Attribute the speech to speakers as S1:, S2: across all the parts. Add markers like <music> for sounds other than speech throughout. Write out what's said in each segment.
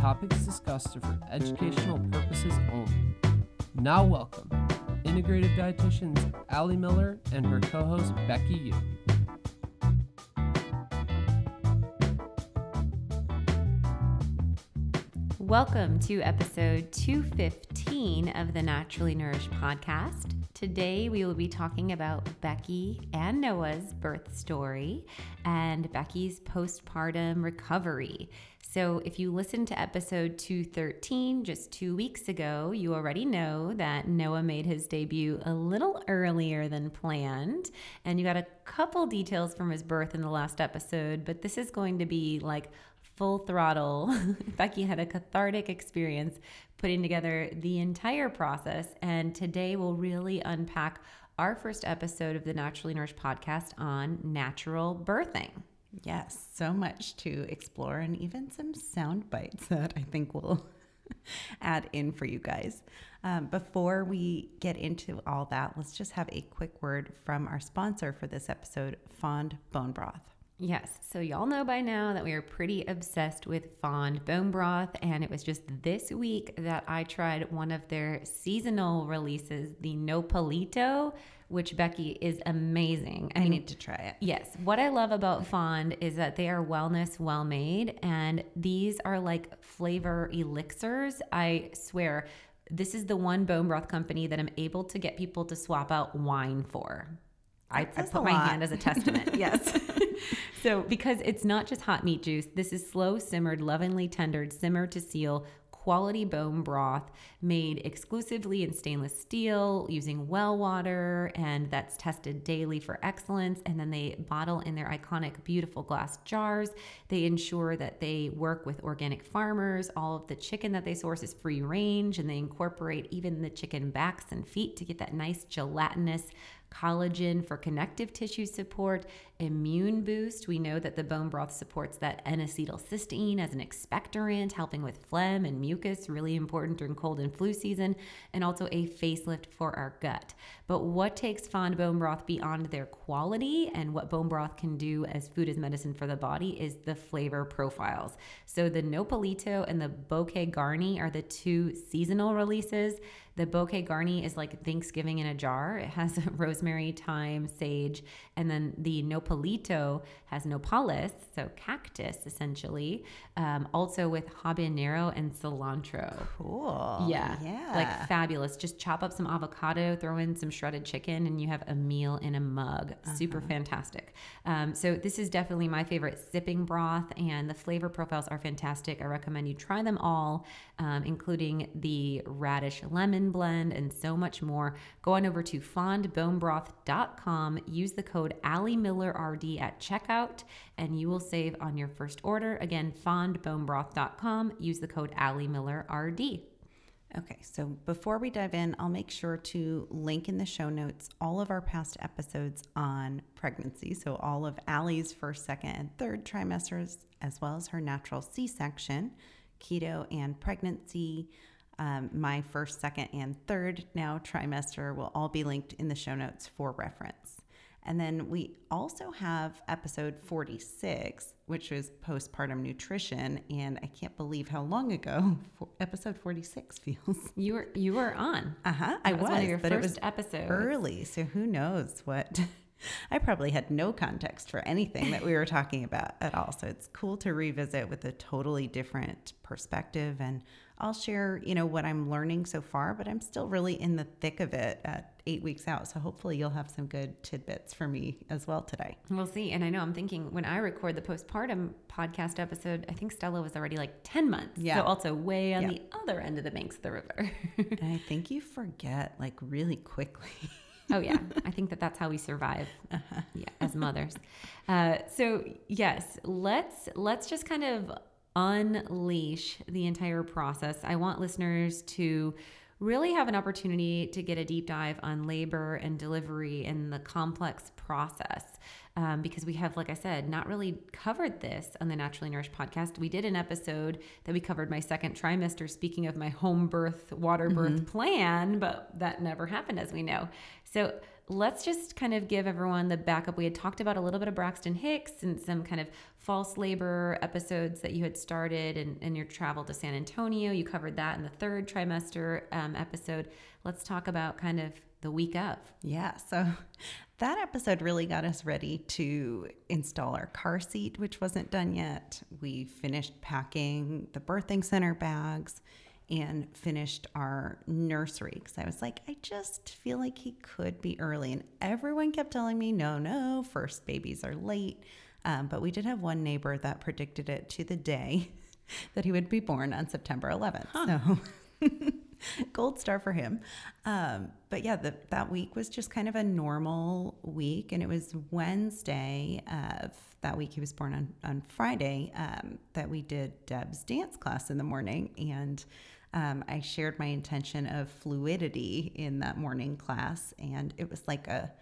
S1: topics discussed are for educational purposes only. Now, welcome integrative dietitians Ali Miller and her co host Becky Yu.
S2: Welcome to episode 215 of the Naturally Nourished podcast. Today, we will be talking about Becky and Noah's birth story and Becky's postpartum recovery. So, if you listened to episode 213 just two weeks ago, you already know that Noah made his debut a little earlier than planned. And you got a couple details from his birth in the last episode, but this is going to be like full throttle. <laughs> Becky had a cathartic experience putting together the entire process. And today we'll really unpack our first episode of the Naturally Nourished podcast on natural birthing.
S3: Yes, so much to explore and even some sound bites <laughs> that I think will <laughs> add in for you guys. Um, before we get into all that, let's just have a quick word from our sponsor for this episode, Fond Bone Broth.
S2: Yes. So, y'all know by now that we are pretty obsessed with fond bone broth. And it was just this week that I tried one of their seasonal releases, the Nopalito, which Becky is amazing.
S3: I, I need to try it.
S2: Yes. What I love about Fond is that they are wellness well made. And these are like flavor elixirs. I swear, this is the one bone broth company that I'm able to get people to swap out wine for. I, I, put my hand as a testament. <laughs> yes. <laughs> so, because it's not just hot meat juice, this is slow simmered, lovingly tendered, simmer to seal, quality bone broth made exclusively in stainless steel using well water, and that's tested daily for excellence. And then they bottle in their iconic, beautiful glass jars. They ensure that they work with organic farmers. All of the chicken that they source is free range, and they incorporate even the chicken backs and feet to get that nice gelatinous collagen for connective tissue support, immune boost. We know that the bone broth supports that N-acetylcysteine as an expectorant, helping with phlegm and mucus, really important during cold and flu season, and also a facelift for our gut. But what takes fond bone broth beyond their quality and what bone broth can do as food as medicine for the body is the flavor profiles. So the Nopalito and the Bouquet Garni are the two seasonal releases. The Bouquet Garni is like Thanksgiving in a jar. It has <laughs> rosemary, thyme, sage, and then the Nopalito has nopales, so cactus essentially, um, also with habanero and cilantro.
S3: Cool.
S2: Yeah.
S3: Yeah.
S2: Like fabulous. Just chop up some avocado, throw in some shredded chicken, and you have a meal in a mug. Super
S3: Uh-huh.
S2: fantastic. Um, so, this is definitely my favorite sipping broth, and the flavor profiles are fantastic. I recommend you try them all, um, including the radish lemon blend and so much more. Go on over to fondbonebroth.com, use the code AliMillerRD at checkout, and you will save on your first order. Again, fondbonebroth.com, use the code AliMillerRD.
S3: Okay, so before we dive in, I'll make sure to link in the show notes all of our past episodes on pregnancy. So, all of Ali's first, second, and third trimesters, as well as her natural C section, keto, and pregnancy. Um, my first, second, and third now trimester will all be linked in the show notes for reference. And then we also have episode 46, which was postpartum nutrition. And I can't believe how long ago <laughs> for episode 46 feels. <laughs>
S2: You were you were on.
S3: Uh huh. I
S2: was
S3: was,
S2: one of your
S3: but
S2: first
S3: it was
S2: episodes.
S3: early. So who knows what? <laughs> I probably had no context for anything that we were talking about at all. So it's cool to revisit with a totally different perspective. And I'll share, you know, what I'm learning so far, but I'm still really in the thick of it at eight weeks out. So hopefully you'll have some good tidbits for me as well today.
S2: We'll see. And I know I'm thinking when I record the postpartum podcast episode, I think Stella was already like 10 months.
S3: Yeah.
S2: So also way on
S3: Yeah.
S2: the other end of the banks of the river.
S3: And I think you forget like really quickly. <laughs>
S2: oh yeah. I think that that's how we survive. Yeah. As mothers. Uh, so yes, let's, let's just kind of unleash the entire process. I want listeners to really have an opportunity to get a deep dive on labor and delivery and the complex process. Um, because we have, like I said, not really covered this on the Naturally Nourished podcast. We did an episode that we covered my second trimester, speaking of my home birth, water birth mm-hmm. plan, but that never happened, as we know. So let's just kind of give everyone the backup. We had talked about a little bit of Braxton Hicks and some kind of false labor episodes that you had started and, in your travel to San Antonio. You covered that in the third trimester um, episode. Let's talk about kind of the week of.
S3: Yeah. So <laughs> that episode really got us ready to install our car seat, which wasn't done yet. We finished packing the birthing center bags and finished our nursery because I was like, I just feel like he could be early. And everyone kept telling me, no, no, first babies are late. Um, but we did have one neighbor that predicted it to the day <laughs> that he would be born on September 11th. Huh. So <laughs> gold star for him. Um, but yeah, the, that week was just kind of a normal week. And it was Wednesday of that week, he was born on, on Friday, um, that we did Deb's dance class in the morning. And um, I shared my intention of fluidity in that morning class, and it was like a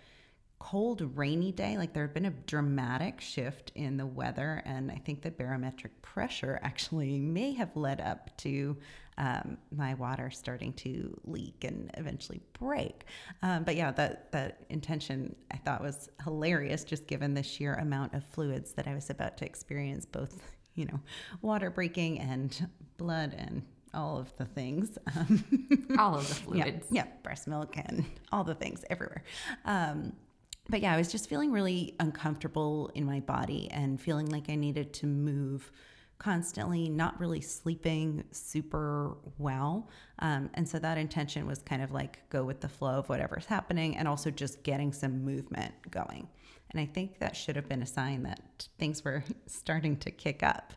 S3: cold, rainy day. Like there had been a dramatic shift in the weather, and I think the barometric pressure actually <laughs> may have led up to um, my water starting to leak and eventually break. Um, but yeah, that that intention I thought was hilarious, just given the sheer amount of fluids that I was about to experience, both <laughs> you know, water breaking and blood and all of the things. Um, <laughs>
S2: all of the fluids.
S3: Yeah, yeah, breast milk and all the things everywhere. Um, but yeah, I was just feeling really uncomfortable in my body and feeling like I needed to move constantly, not really sleeping super well. Um, and so that intention was kind of like go with the flow of whatever's happening and also just getting some movement going. And I think that should have been a sign that things were <laughs> starting to kick up.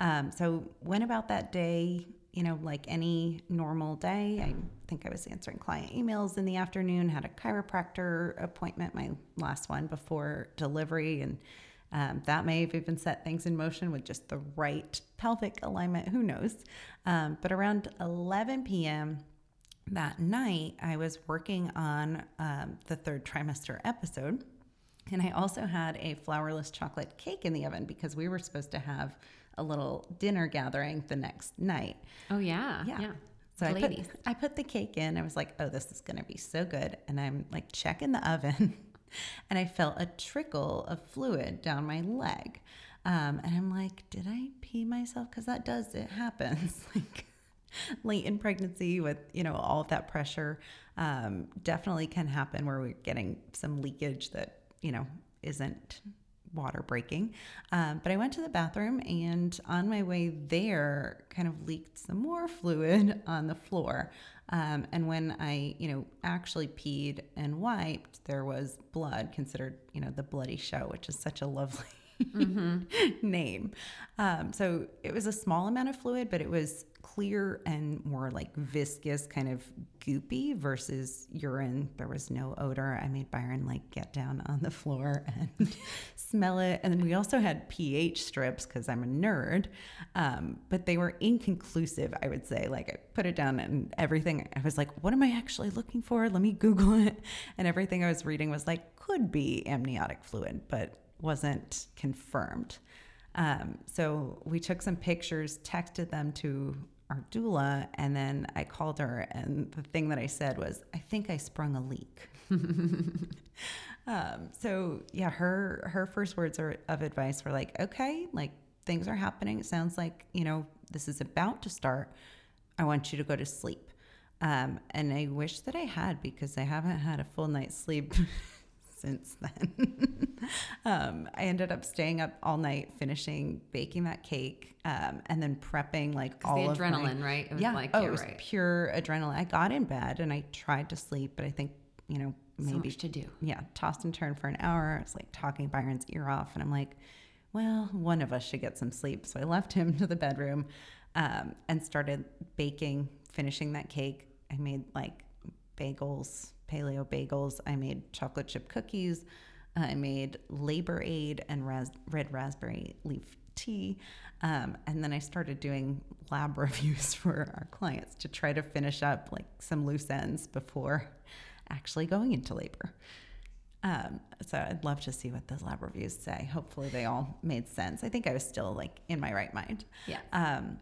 S3: Um, so went about that day you know, like any normal day. I think I was answering client emails in the afternoon, had a chiropractor appointment, my last one before delivery. And um, that may have even set things in motion with just the right pelvic alignment. Who knows? Um, but around 11 p.m. that night, I was working on um, the third trimester episode. And I also had a flourless chocolate cake in the oven because we were supposed to have a little dinner gathering the next night.
S2: Oh yeah,
S3: yeah. yeah. So I put, I put the cake in. I was like, oh, this is going to be so good. And I'm like checking the oven <laughs> and I felt a trickle of fluid down my leg. Um, and I'm like, did I pee myself? Because that does, it happens. <laughs> like late in pregnancy with, you know, all of that pressure um, definitely can happen where we're getting some leakage that, you know, isn't water breaking. Um, but I went to the bathroom and on my way there, kind of leaked some more <laughs> fluid on the floor. Um, and when I, you know, actually peed and wiped, there was blood, considered, you know, the bloody show, which is such a lovely mm-hmm. <laughs> name. Um, so it was a small amount of fluid, but it was clear and more like viscous, kind of goopy versus urine. There was no odor. I made Byron like get down on the floor <laughs> and smell it. And then we also had pH strips because I'm a nerd, um, but they were inconclusive, I would say. Like I put it down and everything, I was like, what am I actually looking for? Let me Google it. And everything I was reading was like, could be amniotic fluid, but wasn't confirmed. Um, so we took some pictures, texted them to our doula, and then I called her, and the thing that I said was, "I think I sprung a leak." <laughs> um, so yeah, her her first words are, of advice were like, "Okay, like things are happening. It sounds like you know this is about to start. I want you to go to sleep." Um, and I wish that I had because I haven't had a full night's sleep <laughs> since then. <laughs> um, I ended up staying up all night finishing baking that cake um, and then prepping like all
S2: the
S3: of
S2: adrenaline,
S3: my,
S2: right?
S3: It yeah, like, oh, it was right. pure adrenaline. I got in bed and I tried to sleep, but I think you know maybe
S2: so to do.
S3: Yeah, tossed and turned for an hour. I was like talking Byron's ear off, and I'm like, well, one of us should get some sleep. So I left him <laughs> to the bedroom um, and started baking, finishing that cake. I made like bagels paleo bagels. I made chocolate chip cookies. I made Labor Aid and ras- red raspberry leaf tea. Um, and then I started doing lab <laughs> reviews for our clients to try to finish up like some loose ends before actually going into labor. Um, so I'd love to see what those lab reviews say. Hopefully they all made sense. I think I was still like in my right mind.
S2: Yeah.
S3: Um,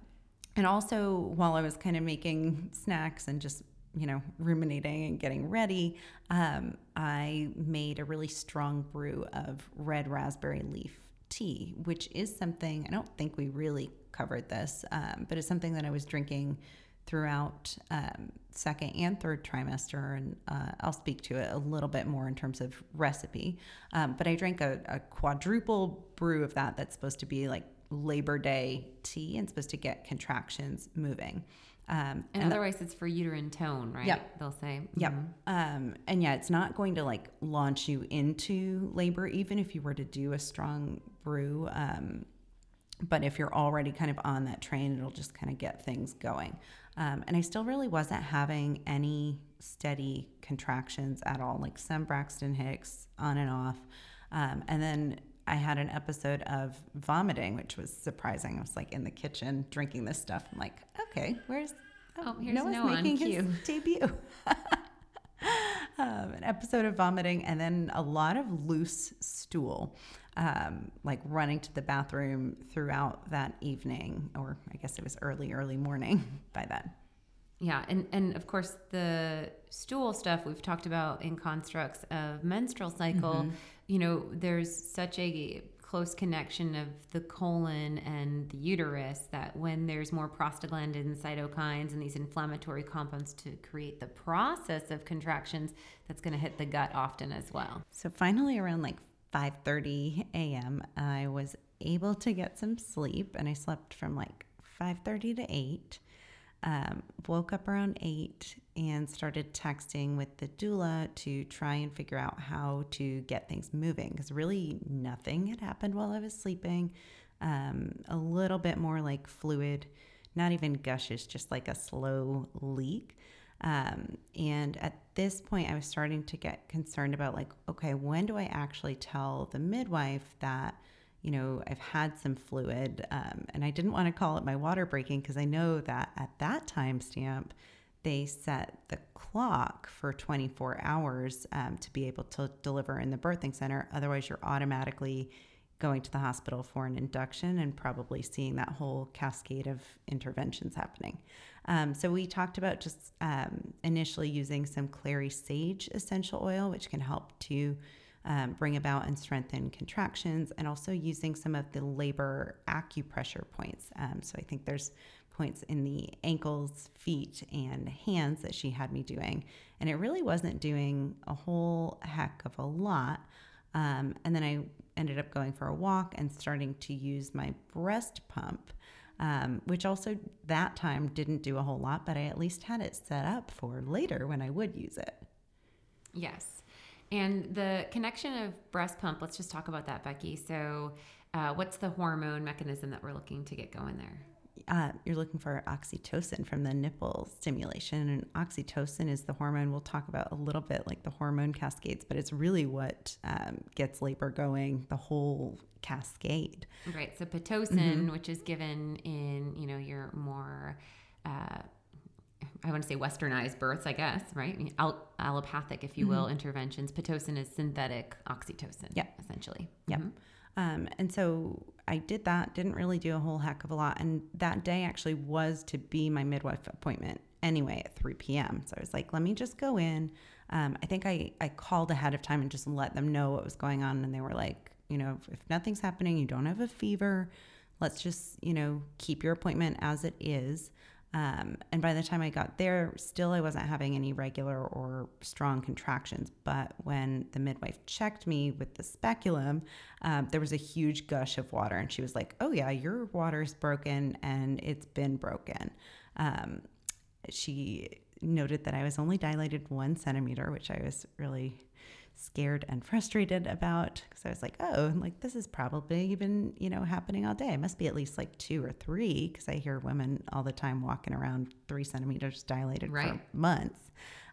S3: and also while I was kind of making snacks and just you know ruminating and getting ready, um, I made a really strong brew of red raspberry leaf tea, which is something I don't think we really covered this, um, but it's something that I was drinking throughout um, second and third trimester, and uh, I'll speak to it a little bit more in terms of recipe. Um, but I drank a, a, quadruple brew of that that's supposed to be like Labor Day tea and supposed to get contractions moving.
S2: Um, and, and, otherwise, the, it's for uterine tone, right?
S3: Yep.
S2: They'll say.
S3: Mm-hmm. Yep. Um, and yeah, it's not going to like launch you into labor, even if you were to do a strong brew. Um, but if you're already kind of on that train, it'll just kind of get things going. Um, and I still really wasn't having any steady contractions at all, like some Braxton Hicks on and off. Um, and then I had an episode of vomiting, which was surprising. I was like in the kitchen drinking this stuff. I'm like, okay, where's
S2: oh, oh here's Noah's Noah making his <laughs>
S3: debut. um, an episode of vomiting, and then a lot of loose stool um, like running to the bathroom throughout that evening, or I guess it was early, early morning <laughs> by then.
S2: Yeah, and and of course the stool stuff we've talked about in constructs of menstrual cycle. Mm-hmm. You know, there's such a close connection of the colon and the uterus that when there's more prostaglandin cytokines and these inflammatory compounds to create the process of contractions that's going to hit the gut often as well
S3: so finally around like 5:30 a.m. I was able to get some sleep, and I slept from like 5:30 to 8. Um, woke up around 8 and started texting with the doula to try and figure out how to get things moving because really nothing had happened while I was sleeping. Um, a little bit more like fluid, not even gushes, just like a slow leak. Um, and at this point, I was starting to get concerned about, like, okay, when do I actually tell the midwife that, you know, I've had some fluid? Um, and I didn't want to call it my water breaking because I know that at that time stamp, they set the clock for 24 hours um, to be able to deliver in the birthing center. Otherwise, you're automatically going to the hospital for an induction and probably seeing that whole cascade of interventions happening. Um, so we talked about just um, initially using some clary sage essential oil, which can help to um, bring about and strengthen contractions, and also using some of the labor acupressure points. Um, so I think there's points in the ankles, feet, and hands that she had me doing, and it really wasn't doing a whole heck of a lot. Um, and then I ended up going for a walk and starting to use my breast pump, um, which also that time didn't do a whole lot, but I at least had it set up for later when I would use it.
S2: Yes. And the connection of breast pump, let's just talk about that, Becky. So, uh, what's the hormone mechanism that we're looking to get going there?
S3: uh, you're looking for oxytocin from the nipple stimulation. And oxytocin is the hormone we'll talk about a little bit, like the hormone cascades, but it's really what um, gets labor going, the whole cascade.
S2: Right. So pitocin, mm-hmm. which is given in, you know, your more. Uh, I want to say westernized births, I guess, right? Al- allopathic, if you will, mm-hmm. interventions. Pitocin is synthetic oxytocin,
S3: yeah,
S2: essentially.
S3: Yeah. Mm-hmm. Um, and so I did that, didn't really do a whole heck of a lot. And that day actually was to be my midwife appointment anyway at 3 p.m. So I was like, let me just go in. Um, I think I, I called ahead of time and just let them know what was going on. And they were like, you know, if, if nothing's happening, you don't have a fever, let's just, you know, keep your appointment as it is. Um, and by the time I got there, still I wasn't having any regular or strong contractions. But when the midwife checked me with the speculum, um, there was a huge gush of water. And she was like, Oh, yeah, your water's broken and it's been broken. Um, she noted that I was only dilated one centimeter, which I was really scared and frustrated about because I was like, oh, like this is probably been, you know, happening all day. It must be at least like two or three because I hear women all the time walking around three centimeters dilated right. for months.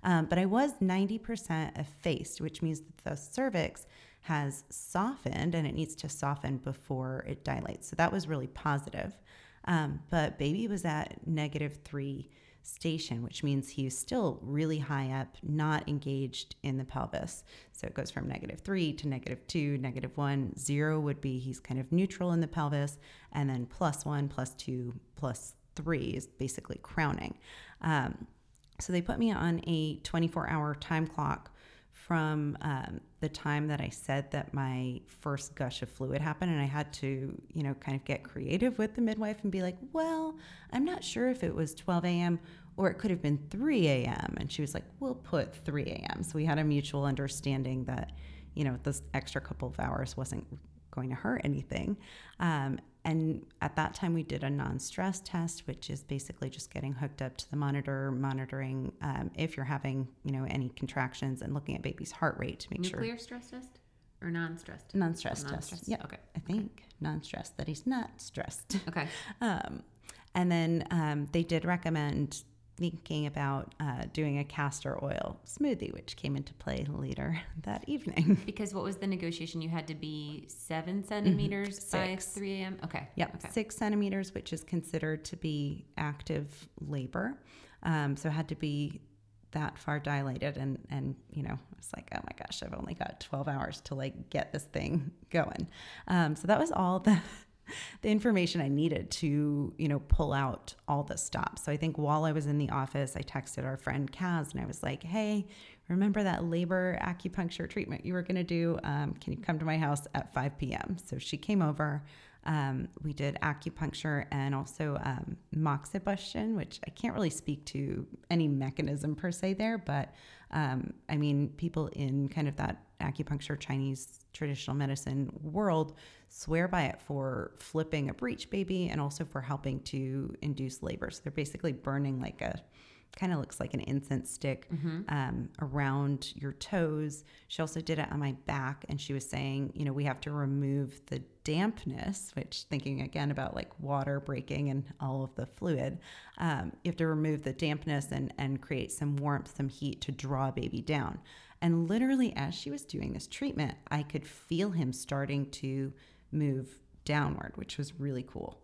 S3: Um, but I was 90% effaced, which means that the cervix has softened and it needs to soften before it dilates. So that was really positive. Um, but baby was at negative three station, which means he's still really high up, not engaged in the pelvis. So it goes from negative three to negative two, negative one. Zero would be he's kind of neutral in the pelvis, and then plus one, plus two, plus three is basically crowning. Um, so they put me on a 24 hour time clock from um, the time that I said that my first gush of fluid happened, and I had to, you know, kind of get creative with the midwife and be like, well, I'm not sure if it was 12 a.m. or it could have been 3 a.m. And she was like, we'll put 3 a.m. So we had a mutual understanding that, you know, this extra couple of hours wasn't going to hurt anything. Um, and at that time, we did a non stress test, which is basically just getting hooked up to the monitor, monitoring um, if you're having, you know, any contractions and looking at baby's heart rate to make
S2: Nuclear
S3: sure.
S2: Nuclear stress test or non stressed?
S3: Non stress test. Yeah.
S2: Okay.
S3: I think non stress, that he's not stressed.
S2: Okay. <laughs>
S3: um, and then um, they did recommend thinking about uh, doing a castor oil smoothie, which came into play later <laughs> that evening. <laughs>
S2: Because what was the negotiation? You had to be seven centimeters
S3: mm-hmm.
S2: by 3 a.m.? Okay.
S3: Yep,
S2: okay.
S3: six centimeters, which is considered to be active labor. Um, so it had to be that far dilated and and you know it's like oh my gosh i've only got 12 hours to like get this thing going um, so that was all the <laughs> the information I needed to, you know, pull out all the stops. So I think while I was in the office, I texted our friend Kaz and I was like, hey, remember that labor acupuncture treatment you were going to do? Um, can you come to my house at 5 p.m.? So she came over. Um, we did acupuncture and also um, moxibustion, which I can't really speak to any mechanism per se there, but um, I mean, people in kind of that acupuncture Chinese traditional medicine world swear by it for flipping a breech baby and also for helping to induce labor. So they're basically burning like a kind of looks like an incense stick mm-hmm. um, around your toes. She also did it on my back, and she was saying, you know, we have to remove the dampness, which thinking again about like water breaking and all of the fluid, um, you have to remove the dampness and and create some warmth, some heat to draw baby down. And literally, as she was doing this treatment, I could feel him starting to move downward, which was really cool.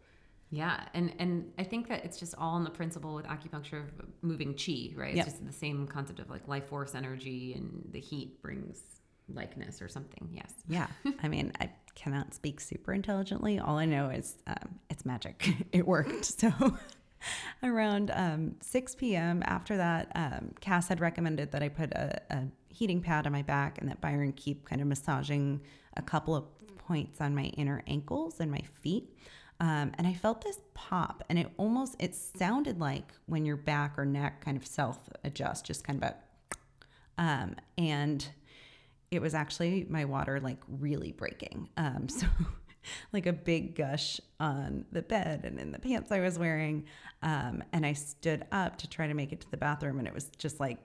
S2: Yeah, and and I think that it's just all in the principle with acupuncture of moving chi, right? It's yep. just the same concept of like life force energy, and the heat brings likeness or something. Yes.
S3: Yeah. I mean, I cannot speak super intelligently. All I know is um, it's magic. <laughs> it worked. So <laughs> around um, 6 p.m. after that, um, Cass had recommended that I put a, a heating pad on my back and that Byron keep kind of massaging a couple of points on my inner ankles and my feet. Um, and I felt this pop, and it almost it sounded like when your back or neck kind of self adjust, just kind of a, um, and it was actually my water like really breaking. Um, so <laughs> like a big gush on the bed and in the pants I was wearing. Um, and I stood up to try to make it to the bathroom, and it was just like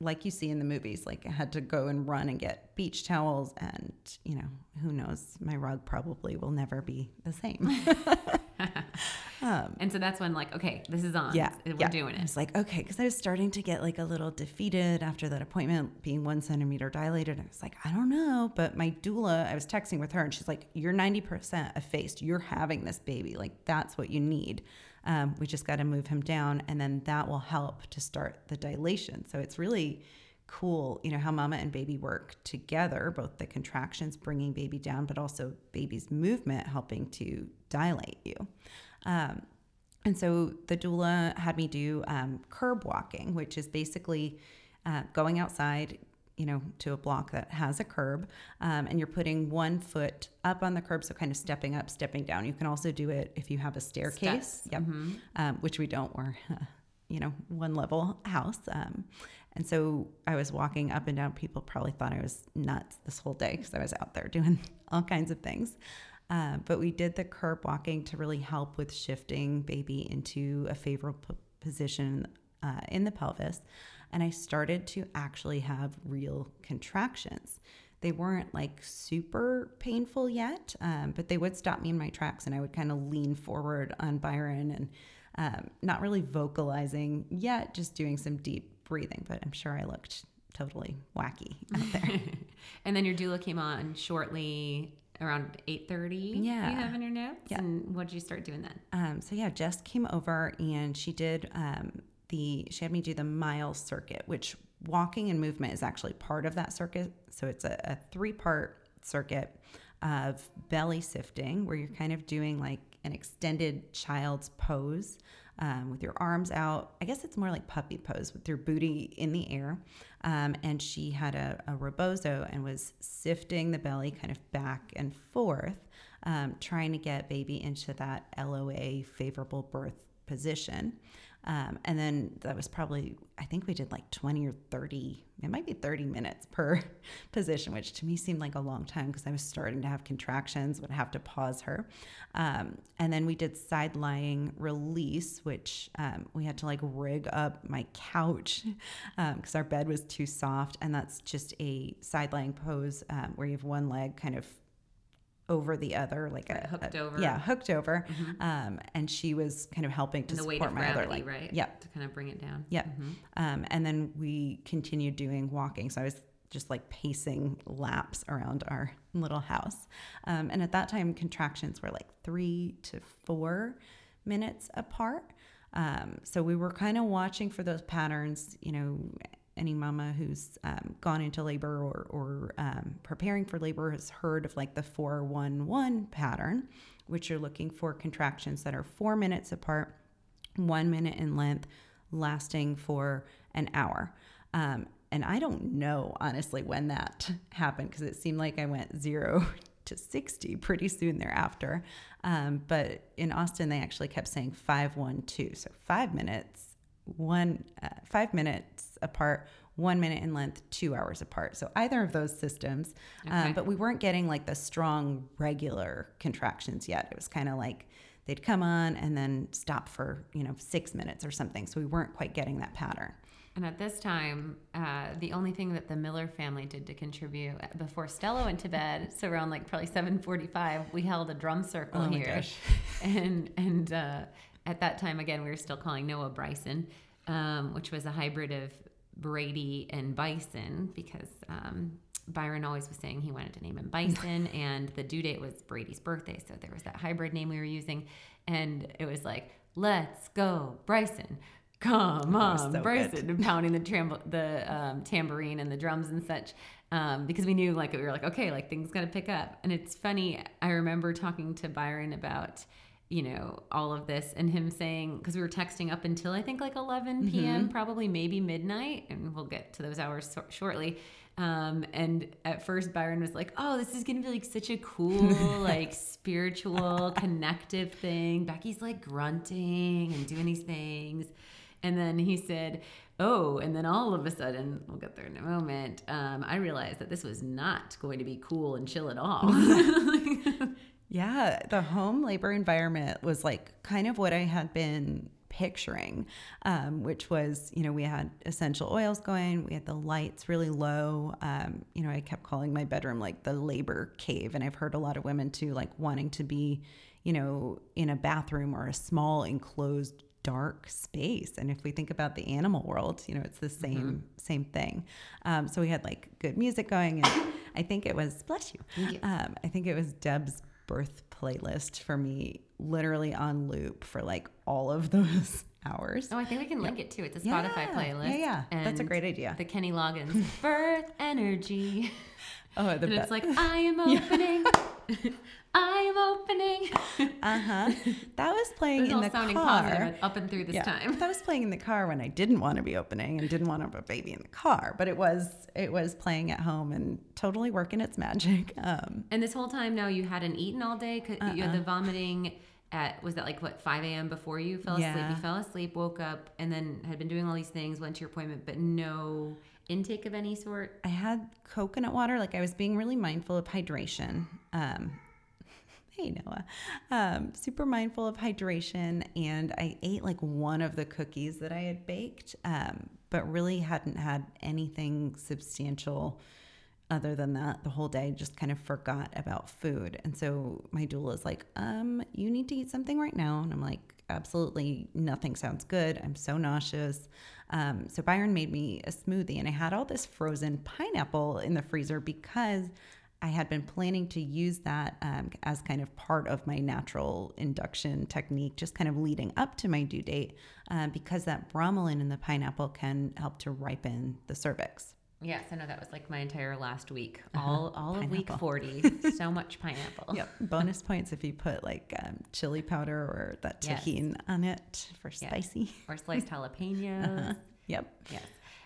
S3: like you see in the movies, like I had to go and run and get beach towels, and you know, who knows, my rug probably will never be the same. <laughs> <laughs>
S2: um, and so that's when, like, okay, this is on. Yeah, we're
S3: yeah.
S2: doing it.
S3: It's like, okay, because I was starting to get like a little defeated after that appointment being one centimeter dilated. I was like, I don't know, but my doula, I was texting with her, and she's like, "You're ninety percent effaced. You're having this baby. Like, that's what you need." Um, we just got to move him down, and then that will help to start the dilation. So it's really cool, you know, how mama and baby work together, both the contractions bringing baby down, but also baby's movement helping to dilate you. Um, and so the doula had me do um, curb walking, which is basically uh, going outside, you know, to a block that has a curb, um, and you're putting one foot up on the curb, so kind of stepping up, stepping down. You can also do it if you have a staircase,
S2: Steps.
S3: yep, mm-hmm. um, which we don't. We're, uh, <laughs> you know, one level house, um, and so I was walking up and down. People probably thought I was nuts this whole day because I was out there <laughs> doing all kinds of things. Uh, but we did the curb walking to really help with shifting baby into a favorable position uh, in the pelvis and I started to actually have real contractions. They weren't like super painful yet, um, but they would stop me in my tracks, and I would kind of lean forward on Byron and um, not really vocalizing yet, just doing some deep breathing. But I'm sure I looked totally wacky out there. <laughs>
S2: and then your doula came on shortly around 8.30
S3: Yeah.
S2: you have in your notes
S3: Yeah.
S2: and what did you start doing then
S3: Um, so yeah, Jess came over and she did um, the she had me do the mile circuit, which walking and movement is actually part of that circuit. So it's a, a three part circuit of belly sifting, where you're kind of doing like an extended child's pose um, with your arms out. I guess it's more like puppy pose with your booty in the air. Um, and she had a, a rebozo and was sifting the belly kind of back and forth, um, trying to get baby into that LOA favorable birth position. Um, and then that was probably, I think we did like 20 or 30, it might be 30 minutes per <laughs> position, which to me seemed like a long time because I was starting to have contractions, would have to pause her. Um, and then we did side lying release, which um, we had to like rig up my couch <laughs> because our bed was too soft. And that's just a side lying pose um, where you have one leg kind of over the other, like
S2: Right,
S3: a
S2: hooked
S3: a-
S2: over.
S3: Yeah, hooked over. Um, and she was kind of helping to
S2: and the weight
S3: support my other leg.
S2: right
S3: Yep.
S2: to kind of bring it down
S3: Yep.
S2: Mhm.
S3: Um, and then we continued doing walking. So I was just like pacing laps around our little house. Um, and at that time, contractions were like three to four minutes apart. Um, so we were kind of watching for those patterns, you know. Any mama who's um, gone into labor or, or um, preparing for labor has heard of like the 411 pattern, which you're looking for contractions that are four minutes apart, one minute in length, lasting for an hour. Um, and I don't know, honestly, when that <laughs> happened because it seemed like I went zero <laughs> to 60 pretty soon thereafter. Um, but in Austin, they actually kept saying 512. So five minutes, one, uh, five minutes apart, one minute in length, two hours apart. So either of those systems.
S2: Okay.
S3: Um, but we weren't getting like the strong regular contractions yet. It was kind of like they'd come on and then stop for, you know, six minutes or something. So we weren't quite getting that pattern.
S2: And at this time, uh, the only thing that the Miller family did to contribute before Stella went to bed, so around like probably seven forty-five, we held a drum circle
S3: Oh
S2: here, <laughs> and and uh, at that time again, we were still calling Noah Bryson, um, which was a hybrid of Brady and Bison because um, Byron always was saying he wanted to name him Bison, <laughs> and the due date was Brady's birthday, so there was that hybrid name we were using, and it was like, "Let's go, Bryson." Come on,
S3: so
S2: Bryson,
S3: good.
S2: pounding the tram- the um, tambourine and the drums and such, um, because we knew like we were like, okay, like things got to pick up. And it's funny. I remember talking to Byron about you know all of this and him saying because we were texting up until I think like 11 p.m. probably maybe midnight, and we'll get to those hours so- shortly. Um, and at first Byron was like, "Oh, this is gonna be like such a cool, <laughs> like spiritual, connective thing." Becky's like grunting and doing these things. And then he said, Oh, and then all of a sudden, we'll get there in a moment, um, I realized that this was not going to be cool and chill at all. <laughs> <laughs>
S3: Yeah, the home labor environment was like kind of what I had been picturing, um, which was, you know, we had essential oils going, we had the lights really low. Um, you know, I kept calling my bedroom like the labor cave. And I've heard a lot of women too, like wanting to be, you know, in a bathroom or a small enclosed dark space and if we think about the animal world you know it's the same same thing um, so we had like good music going and i think it was bless you
S2: Thank you.
S3: um, I think it was Deb's birth playlist for me, literally on loop for like all of those <laughs> hours.
S2: oh, I think we can link it too. It's a
S3: Yeah,
S2: Spotify playlist.
S3: Yeah, yeah. That's a great idea.
S2: The Kenny Loggins <laughs> birth energy.
S3: Oh, the
S2: and
S3: best.
S2: it's like, I am <laughs> opening. I am opening. <laughs>
S3: uh huh. That was playing
S2: was
S3: in the
S2: sounding
S3: car.
S2: positive up and through this
S3: yeah,
S2: time.
S3: that was playing in the car when I didn't want to be opening and didn't want to have a baby in the car. But it was it was playing at home and totally working its magic. Um,
S2: And this whole time now you hadn't eaten all day. 'cause You had the vomiting at was that like what 5 a.m. before you fell asleep?
S3: Yeah.
S2: You fell asleep, woke up, and then had been doing all these things. Went to your appointment, but no intake of any sort.
S3: I had coconut water. Like I was being really mindful of hydration. Um, hey Noah, um, super mindful of hydration, and I ate like one of the cookies that I had baked, um, but really hadn't had anything substantial other than that, the whole day just kind of forgot about food. And so my doula is like, um, you need to eat something right now. And I'm like, absolutely nothing sounds good. I'm so nauseous. Um, so Byron made me a smoothie and I had all this frozen pineapple in the freezer because I had been planning to use that um, as kind of part of my natural induction technique, just kind of leading up to my due date, uh, because that bromelain in the pineapple can help to ripen the cervix.
S2: Yes, I know that was like my entire last week, all all of week forty. <laughs> so much pineapple.
S3: Yep. Bonus points if you put like um, chili powder or that
S2: Yes.
S3: tahini on it for
S2: Yes.
S3: spicy.
S2: Or sliced <laughs> jalapenos.
S3: Yep.
S2: Yes.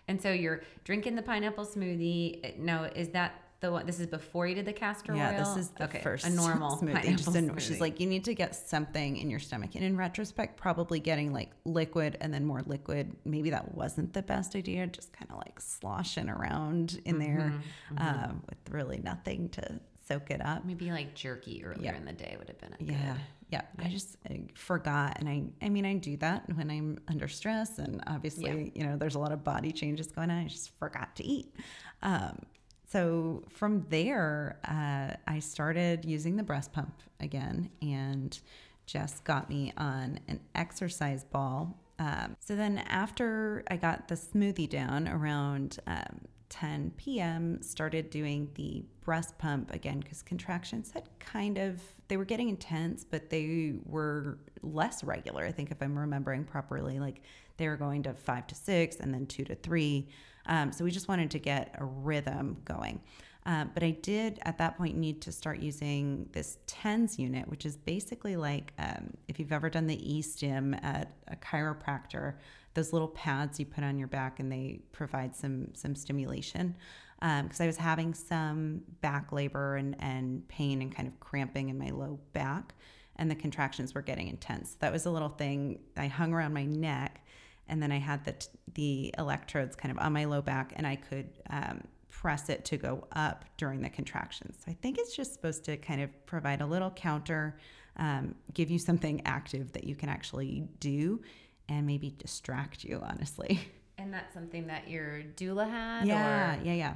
S2: And so you're drinking the pineapple smoothie. Now, is that the one? This is before you did the castor oil.
S3: Yeah, this is the
S2: okay,
S3: first
S2: a normal
S3: smoothie. Just a-
S2: smoothie.
S3: she's like, you need to get something in your stomach. And in retrospect, probably getting like liquid and then more liquid, maybe that wasn't the best idea. Just kind of like sloshing around in there
S2: Mm-hmm,
S3: um, with really nothing to soak it up.
S2: maybe like jerky earlier
S3: Yeah.
S2: in the day would have been a
S3: Yeah,
S2: good.
S3: yeah. I just I forgot, and I I mean I do that when I'm under stress, and obviously you know there's a lot of body changes going on. I just forgot to eat. Um, so from there, uh, I started using the breast pump again, and Jess got me on an exercise ball. Um, so then after I got the smoothie down around um, 10 p.m., started doing the breast pump again because contractions had kind of they were getting intense, but they were less regular. I think if I'm remembering properly, like they were going to five to six and then two to three. Um, so we just wanted to get a rhythm going. Um, but I did at that point need to start using this TENS unit, which is basically like um, if you've ever done the e-stim at a chiropractor, those little pads you put on your back and they provide some some stimulation. Because I was having some back labor and, and pain and kind of cramping in my low back, and the contractions were getting intense. That was a little thing I hung around my neck, and then I had the t- the electrodes kind of on my low back, and I could um, press it to go up during the contractions. So I think it's just supposed to kind of provide a little counter, um, give you something active that you can actually do, and maybe distract you. Honestly, <laughs>
S2: And that's something that your doula had.
S3: yeah,
S2: Or,
S3: yeah, yeah.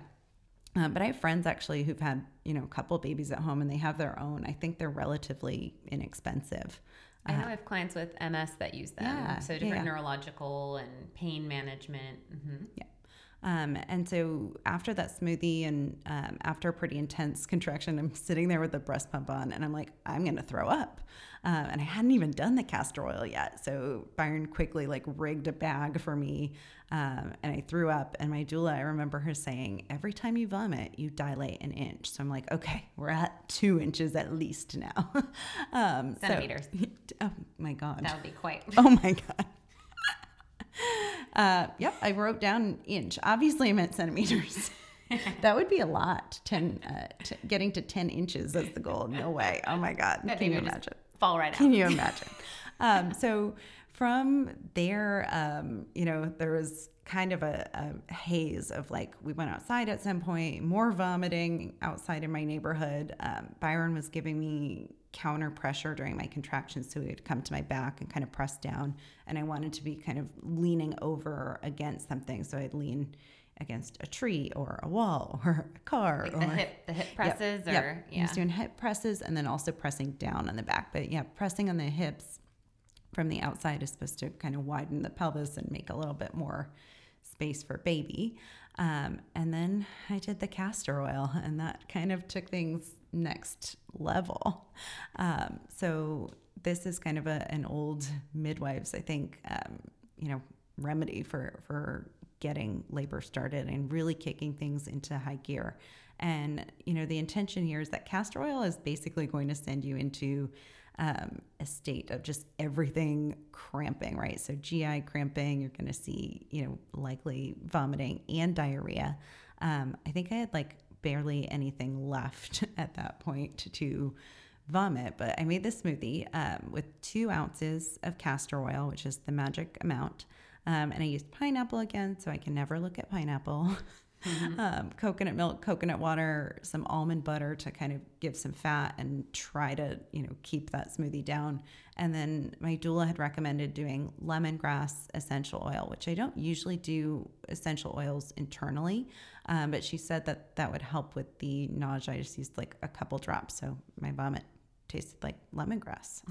S3: Um, but I have friends actually who've had you know a couple babies at home, and they have their own. I think they're relatively inexpensive.
S2: I know I have clients with MS that use them.
S3: Yeah,
S2: so different
S3: yeah.
S2: neurological and pain management. hmm
S3: Um, and so after that smoothie and um, after a pretty intense contraction, I'm sitting there with the breast pump on and I'm like, I'm going to throw up. Um, and I hadn't even done the castor oil yet. So Byron quickly like rigged a bag for me um, and I threw up. And my doula, I remember her saying, every time you vomit, you dilate an inch. So I'm like, okay, we're at two inches at least now. <laughs> um, so-
S2: Centimeters. <laughs>
S3: oh my God.
S2: That would be quite.
S3: Oh my god. <laughs> Uh, yep, I wrote down inch. Obviously, I meant centimeters. <laughs> that would be a lot. Ten, uh, t- getting to ten inches is the goal. No way. Oh my god.
S2: That
S3: Can you imagine?
S2: Fall right out.
S3: Can you imagine? <laughs> um, so from there, um, you know, there was kind of a, a haze of like we went outside at some point, more vomiting outside in my neighborhood. Um, Byron was giving me counter pressure during my contractions, so he would come to my back and kind of press down, and I wanted to be kind of leaning over against something, so I'd lean against a tree or a wall <laughs> or a car
S2: Like
S3: or
S2: the hip, the hip presses,
S3: yep.
S2: or
S3: He
S2: yeah.
S3: was doing hip presses and then also pressing down on the back. But yeah, pressing on the hips from the outside is supposed to kind of widen the pelvis and make a little bit more space for baby. Um, and then I did the castor oil, <laughs> and that kind of took things next level. Um, so this is kind of a, an old midwives, I think, um, you know, remedy for for getting labor started and really kicking things into high gear. And you know, the intention here is that castor oil is basically going to send you into um, a state of just everything cramping, right? So GI cramping, you're going to see, you know, likely vomiting and diarrhea. Um, I think I had like barely anything left <laughs> at that point to, vomit, but I made this smoothie um, with two ounces of castor oil, which is the magic amount. Um, and I used pineapple again, so I can never look at pineapple. <laughs> mm-hmm. um, coconut milk, coconut water, some almond butter to kind of give some fat and try to, you know, keep that smoothie down. And then my doula had recommended doing lemongrass essential oil, which I don't usually do essential oils internally, um, but she said that that would help with the nausea. I just used like a couple drops, so my vomit tasted like lemongrass.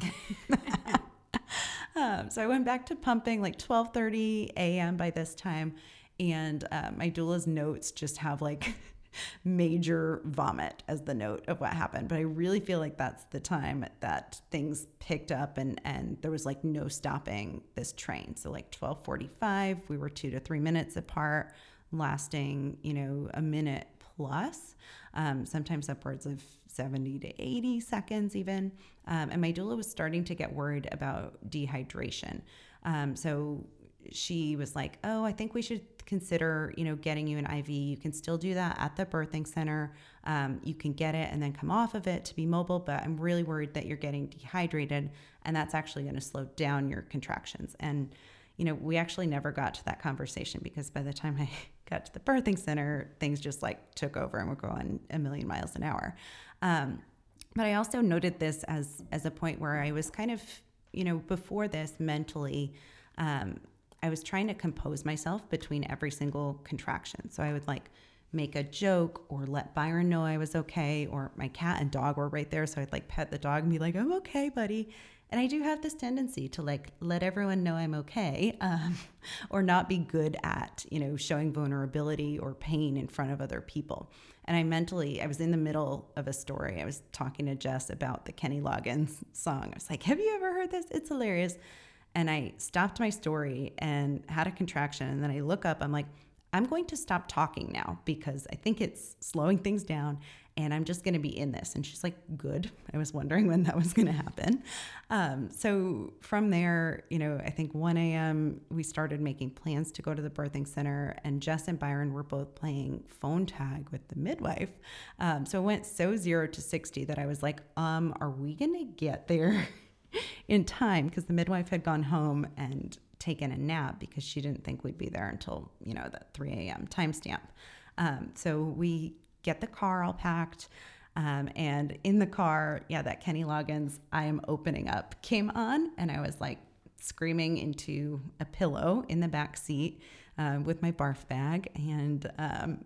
S3: <laughs> <laughs> um, so I went back to pumping like 12:30 a.m. by this time, and uh, my doula's notes just have like <laughs> major vomit as the note of what happened. But I really feel like that's the time that things picked up and and there was like no stopping this train. So like 12:45, we were two to three minutes apart, lasting you know a minute plus, um, sometimes upwards of 70 to 80 seconds even. Um, and my doula was starting to get worried about dehydration. Um, so she was like, "Oh, I think we should consider, you know, getting you an IV. You can still do that at the birthing center. Um, you can get it and then come off of it to be mobile. But I'm really worried that you're getting dehydrated, and that's actually going to slow down your contractions." And you know, we actually never got to that conversation because by the time I <laughs> got to the birthing center, things just like took over and were going a million miles an hour. Um, but I also noted this as as a point where I was kind of, you know, before this mentally, um, I was trying to compose myself between every single contraction. So I would like make a joke or let Byron know I was okay, or my cat and dog were right there. So I'd like pet the dog and be like, I'm okay, buddy. And I do have this tendency to like let everyone know I'm okay um, <laughs> or not be good at, you know, showing vulnerability or pain in front of other people. And I mentally, I was in the middle of a story. I was talking to Jess about the Kenny Loggins song. I was like, Have you ever heard this? It's hilarious. And I stopped my story and had a contraction. And then I look up, I'm like, I'm going to stop talking now because I think it's slowing things down and I'm just going to be in this. And she's like, Good. I was wondering when that was going to happen. Um, so from there, you know, I think 1 a.m., we started making plans to go to the birthing center, and Jess and Byron were both playing phone tag with the midwife. Um, so it went so zero to 60 that I was like, um, Are we going to get there? <laughs> <laughs> in time because the midwife had gone home and taken a nap because she didn't think we'd be there until you know that 3 a.m timestamp um, so we get the car all packed. Um, and in the car, yeah, that Kenny Loggins, I am opening up came on, and I was like screaming into a pillow in the back seat uh, with my barf bag and um,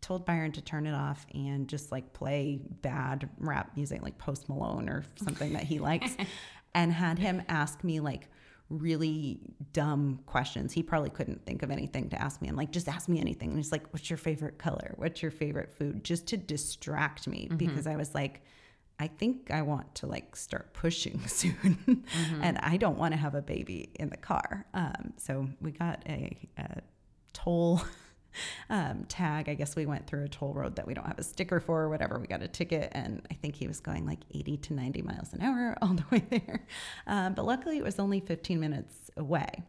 S3: told Byron to turn it off and just like play bad rap music like Post Malone or something that he likes <laughs> and had him ask me like really dumb questions. He probably couldn't think of anything to ask me. I'm like, just ask me anything. And he's like, what's your favorite color? What's your favorite food? Just to distract me mm-hmm. because I was like, I think I want to like start pushing <laughs> soon, mm-hmm. and I don't want to have a baby in the car. Um, so we got a, a toll um, tag. I guess we went through a toll road that we don't have a sticker for or whatever. We got a ticket, and I think he was going like 80 to 90 miles an hour <laughs> all the way there. Um, but luckily, it was only 15 minutes away.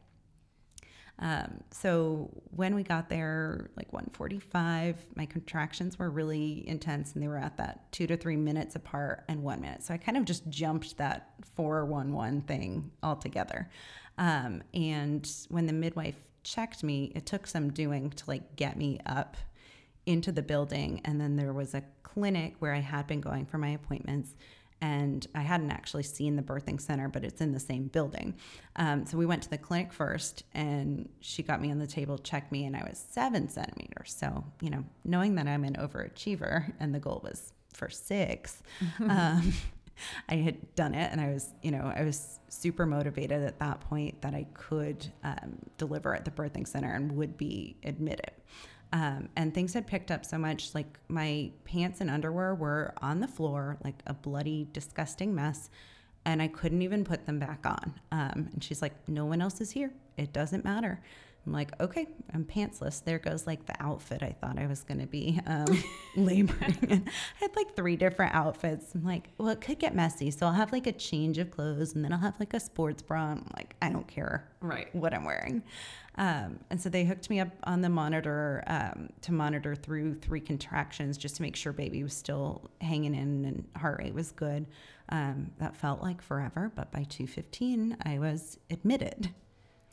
S3: Um, so when we got there, like 145, my contractions were really intense and they were at that two to three minutes apart and one minute. So I kind of just jumped that 411 thing altogether. Um, and when the midwife checked me, it took some doing to like get me up into the building. And then there was a clinic where I had been going for my appointments. And I hadn't actually seen the birthing center, but it's in the same building. Um, so we went to the clinic first, and she got me on the table, checked me, and I was seven centimeters. So, you know, knowing that I'm an overachiever and the goal was for six, <laughs> um, I had done it and I was, you know, I was super motivated at that point that I could um, deliver at the birthing center and would be admitted. Um, and things had picked up so much like my pants and underwear were on the floor, like a bloody, disgusting mess. And I couldn't even put them back on. Um, and she's like, No one else is here. It doesn't matter. I'm like, okay, I'm pantsless. There goes like the outfit I thought I was going to be um, <laughs> laboring in. I had like three different outfits. I'm like, well, it could get messy. So I'll have like a change of clothes and then I'll have like a sports bra. I'm like, I don't care
S2: right.
S3: what I'm wearing. Um, and so they hooked me up on the monitor um, to monitor through three contractions just to make sure baby was still hanging in and heart rate was good. Um, that felt like forever, but by 2:15 I was admitted.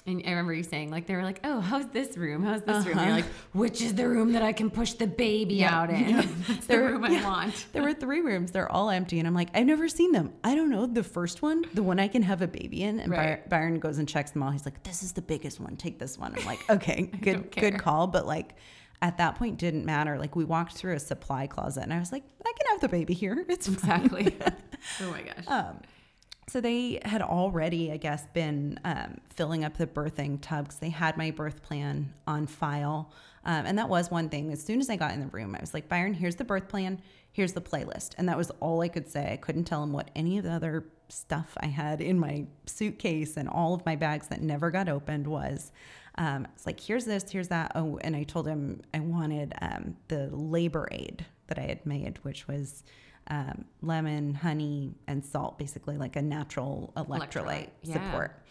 S2: And I remember you saying, like, they were like, oh, how's this room? How's this room? And you're like, which is the room that I can push the baby
S3: Yeah.
S2: out in? <laughs> That's the room I
S3: yeah.
S2: want.
S3: There were three rooms. They're all empty. And I'm like, I've never seen them. I don't know. The first one, the one I can have a baby in. And By- Byron goes and checks them all. He's like, this is the biggest one. Take this one. I'm like, <laughs> okay, good, good call. But like, at that point, didn't matter. Like, we walked through a supply closet and I was like, I can have the baby here. It's.
S2: Exactly. <laughs> oh my gosh.
S3: Um, so they had already, I guess, been um, filling up the birthing tub because they had my birth plan on file. Um, and that was one thing. As soon as I got in the room, I was like, Byron, here's the birth plan, here's the playlist. And that was all I could say. I couldn't tell him what any of the other stuff I had in my suitcase and all of my bags that never got opened was. Um, it's like, here's this, here's that. Oh, and I told him I wanted um, the labor aid that I had made, which was um, lemon, honey, and salt, basically like a natural electrolyte,
S2: Electrolyte, yeah.
S3: support.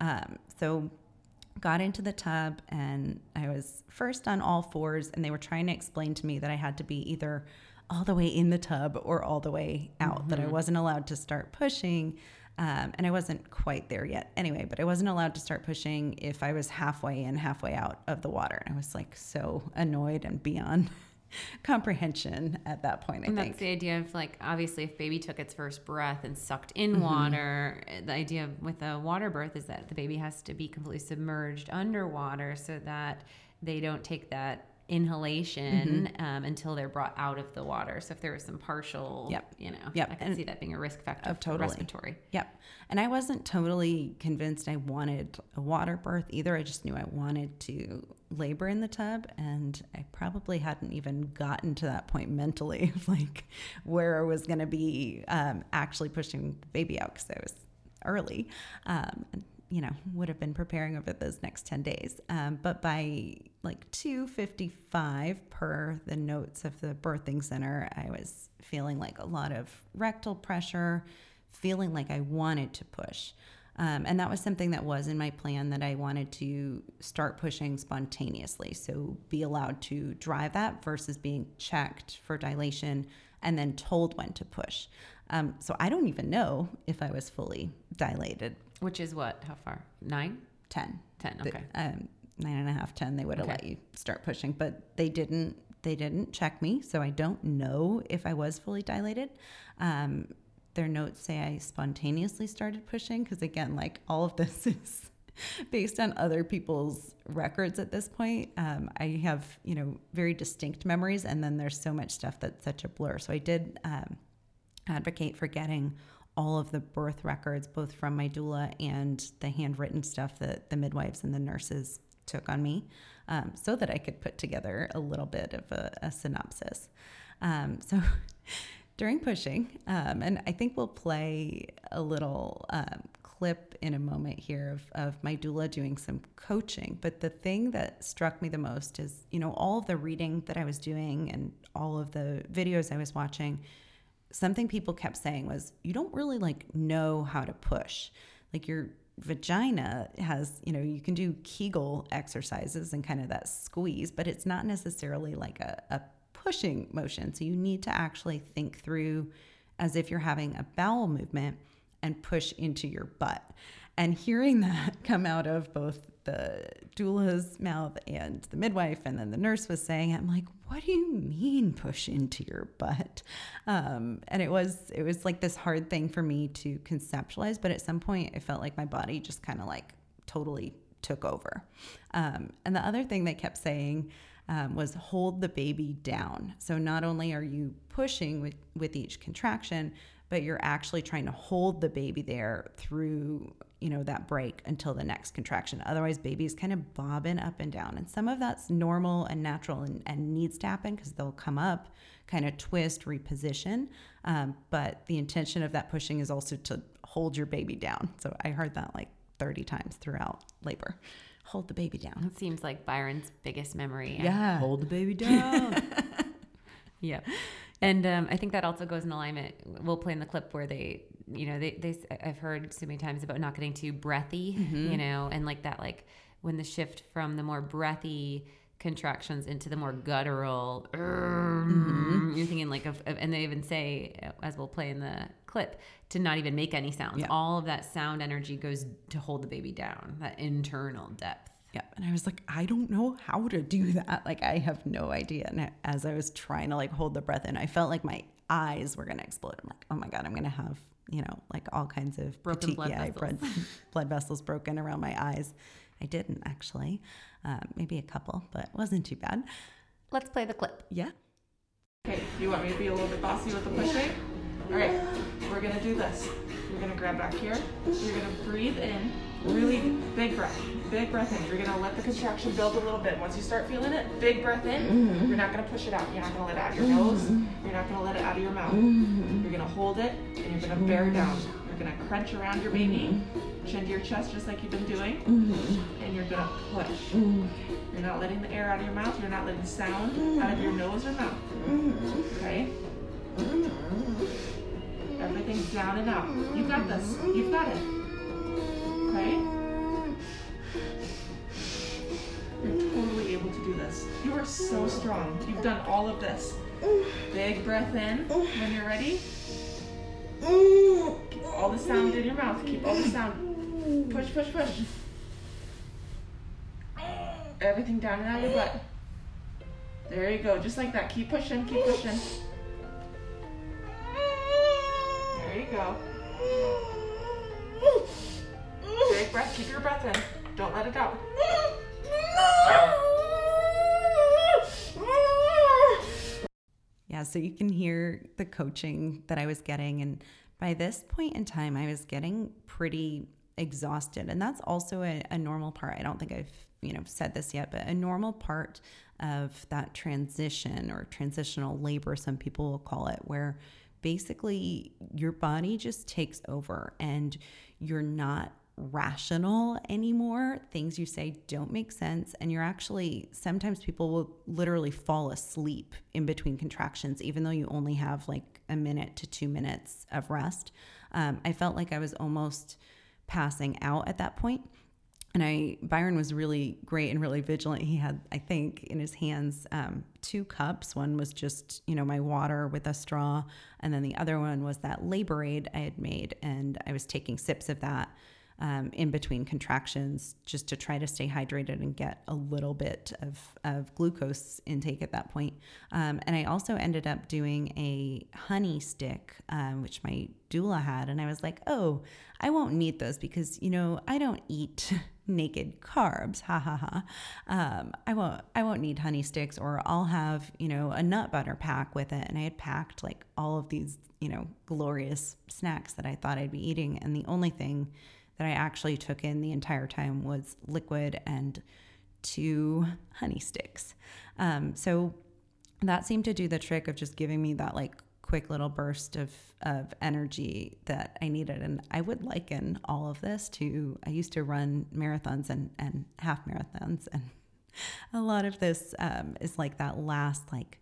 S3: Um, so got into the tub and I was first on all fours, and they were trying to explain to me that I had to be either all the way in the tub or all the way out, that I wasn't allowed to start pushing. Um, and I wasn't quite there yet anyway, but I wasn't allowed to start pushing if I was halfway in, halfway out of the water. And I was like so annoyed and beyond <laughs> comprehension at that point, I
S2: And
S3: think.
S2: that's the idea of like obviously if baby took its first breath and sucked in
S3: Mm-hmm.
S2: water, the idea with a water birth is that the baby has to be completely submerged underwater so that they don't take that inhalation
S3: Mm-hmm.
S2: um, until they're brought out of the water. So if there was some partial,
S3: Yep.
S2: you know,
S3: Yep.
S2: I can
S3: And-
S2: see that being a risk factor
S3: of
S2: for
S3: totally.
S2: respiratory.
S3: Yep. And I wasn't totally convinced I wanted a water birth either. I just knew I wanted to labor in the tub. And I probably hadn't even gotten to that point mentally <laughs> of like where I was going to be um, actually pushing the baby out because I was early. Um, you know, would have been preparing over those next 10 days. Um, but by like 2.55 per the notes of the birthing center, I was feeling like a lot of rectal pressure, feeling like I wanted to push. Um, and that was something that was in my plan that I wanted to start pushing spontaneously. So be allowed to drive that versus being checked for dilation and then told when to push. Um, so I don't even know if I was fully dilated.
S2: Which is what? How far? Nine?
S3: 10.
S2: 10.
S3: The-
S2: Okay.
S3: um, nine and a half, 10, they would have
S2: Okay.
S3: let you start pushing, but they didn't. They didn't check me, so I don't know if I was fully dilated. Um, their notes say I spontaneously started pushing because, again, like all of this <laughs> is based on other people's records at this point. Um, I have, you know, very distinct memories, and then there's so much stuff that's such a blur. So I did um, advocate for getting all of the birth records, both from my doula and the handwritten stuff that the midwives and the nurses took on me, um, so that I could put together a little bit of a, a synopsis. Um, so <laughs> during pushing, um, and I think we'll play a little um, clip in a moment here of, of my doula doing some coaching. But the thing that struck me the most is, you know, all of the reading that I was doing and all of the videos I was watching something people kept saying was you don't really like know how to push like your vagina has you know you can do kegel exercises and kind of that squeeze but it's not necessarily like a, a pushing motion. So you need to actually think through as if you're having a bowel movement and push into your butt. And hearing <laughs> that come out of both the doula's mouth and the midwife and then the nurse was saying i'm like what do you mean push into your butt? Um, and it was it was like this hard thing for me to conceptualize but at some point it felt like my body just kind of like totally took over. Um, and the other thing they kept saying um, was hold the baby down. So not only are you pushing with with each contraction but you're actually trying to hold the baby there through you know that break until the next contraction. Otherwise babies kind of bobbing up and down. And some of that's normal and natural and, and needs to happen because they'll come up kind of twist reposition. Um, but the intention of that pushing is also to hold your baby down. So i heard that like 30 times throughout labor hold the baby down
S2: It seems like Byron's biggest memory.
S3: yeah
S1: Hold the baby <laughs> down. <laughs>
S2: Yeah. And um, I think that also goes in alignment. We'll play in the clip where they, you know, they, they, I've heard so many times about not getting too breathy, you know, and like that, like when the shift from the more breathy contractions into the more guttural. Mm-hmm. You're thinking like of, of, and they even say, as we'll play in the clip, to not even make any sounds.
S3: Yeah.
S2: All of that sound energy goes to hold the baby down, that internal depth.
S3: Yeah. And I was like, I don't know how to do that. Like, I have no idea. And as I was trying to like hold the breath in, I felt like my eyes were going to explode. I'm like, oh my God, I'm going to have, you know, like all kinds of
S2: Broken blood vessels.
S3: blood, blood vessels broken around my eyes. I didn't actually, um, maybe a couple, but it wasn't too bad.
S2: Let's play the clip.
S3: Yeah.
S4: Okay, you want me to be a little bit bossy with the pushing? All right, we're gonna do this. You're gonna grab back here. You're gonna breathe in, really big breath, big breath in. You're gonna let the contraction build a little bit. Once you start feeling it, big breath in. You're not gonna push it out. You're not gonna let it out of your nose. You're not gonna let it out of your mouth. You're gonna hold it and you're gonna bear down. You're gonna crunch around your baby, chin to your chest just like you've been doing, mm-hmm. and you're gonna push. Mm-hmm. You're not letting the air out of your mouth. You're not letting sound mm-hmm. out of your nose or mouth. Okay? Everything's down and out. You got this. You've got it. Okay? You're totally able to do this. You are so strong. You've done all of this. Big breath in when you're ready. Keep all the sound in your mouth. Keep all the sound. Push, push, push. Everything down and out your butt. There you go. Just like that. Keep pushing. Keep pushing. There you go. Big breath. Keep your breath in. Don't let it out.
S3: Yeah, so you can hear the coaching that I was getting. And by this point in time, I was getting pretty exhausted. And that's also a, a normal part. I don't think I've, you know, said this yet, but a normal part of that transition or transitional labor, some people will call it, where basically your body just takes over and you're not rational anymore. Things you say don't make sense. And you're actually, sometimes people will literally fall asleep in between contractions, even though you only have like a minute to two minutes of rest. Um, I felt like I was almost passing out at that point. And I, Byron was really great and really vigilant. He had, I think, in his hands um, two cups. One was just, you know, my water with a straw, and then the other one was that labor aid I had made, and I was taking sips of that um, in between contractions just to try to stay hydrated and get a little bit of, of glucose intake at that point. Um, and I also ended up doing a honey stick, um, which my doula had. And I was like, oh, I won't need those because, you know, I don't eat <laughs> naked carbs. Ha ha ha. Um, I won't, I won't need honey sticks or I'll have, you know, a nut butter pack with it. And I had packed like all of these, you know, glorious snacks that I thought I'd be eating. And the only thing that I actually took in the entire time was liquid and two honey sticks. Um, so that seemed to do the trick of just giving me that like quick little burst of of energy that I needed. And I would liken all of this to I used to run marathons and and half marathons, and <laughs> a lot of this um, is like that last like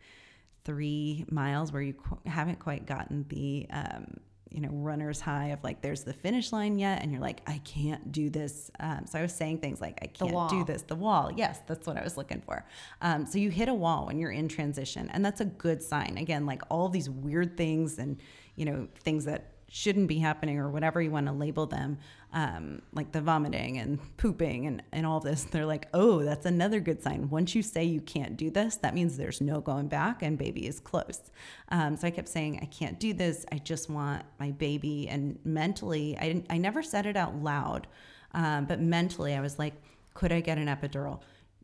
S3: three miles where you qu- haven't quite gotten the um, you know runner's high of like there's the finish line yet and you're like i can't do this um, so i was saying things like i can't do this. The wall. Yes that's what i was looking for. Um, so you hit a wall when you're in transition and that's a good sign. Again like all these weird things and you know things that shouldn't be happening or whatever you want to label them um, like the vomiting and pooping and, and all this they're like oh that's another good sign. Once you say you can't do this that means there's no going back and baby is close. Um, so i kept saying i can't do this. I just want my baby. And mentally i, didn't, I never said it out loud um, but mentally i was like could i get an epidural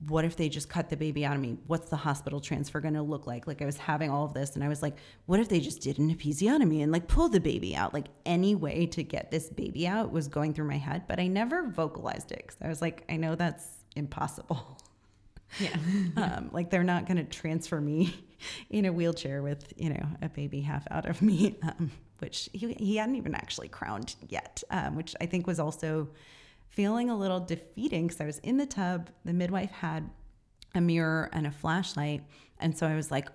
S3: what if they just cut the baby out of me? What's the hospital transfer going to look like? Like I was having all of this and I was like, what if they just did an episiotomy and like pull the baby out? Like any way to get this baby out was going through my head, but I never vocalized it because I was like, I know that's impossible.
S2: Yeah. <laughs>
S3: um, like they're not going to transfer me <laughs> in a wheelchair with, you know, a baby half out of me, um, which he, he hadn't even actually crowned yet, um, which I think was also feeling a little defeating because I was in the tub. The midwife had a mirror and a flashlight. And so I was like,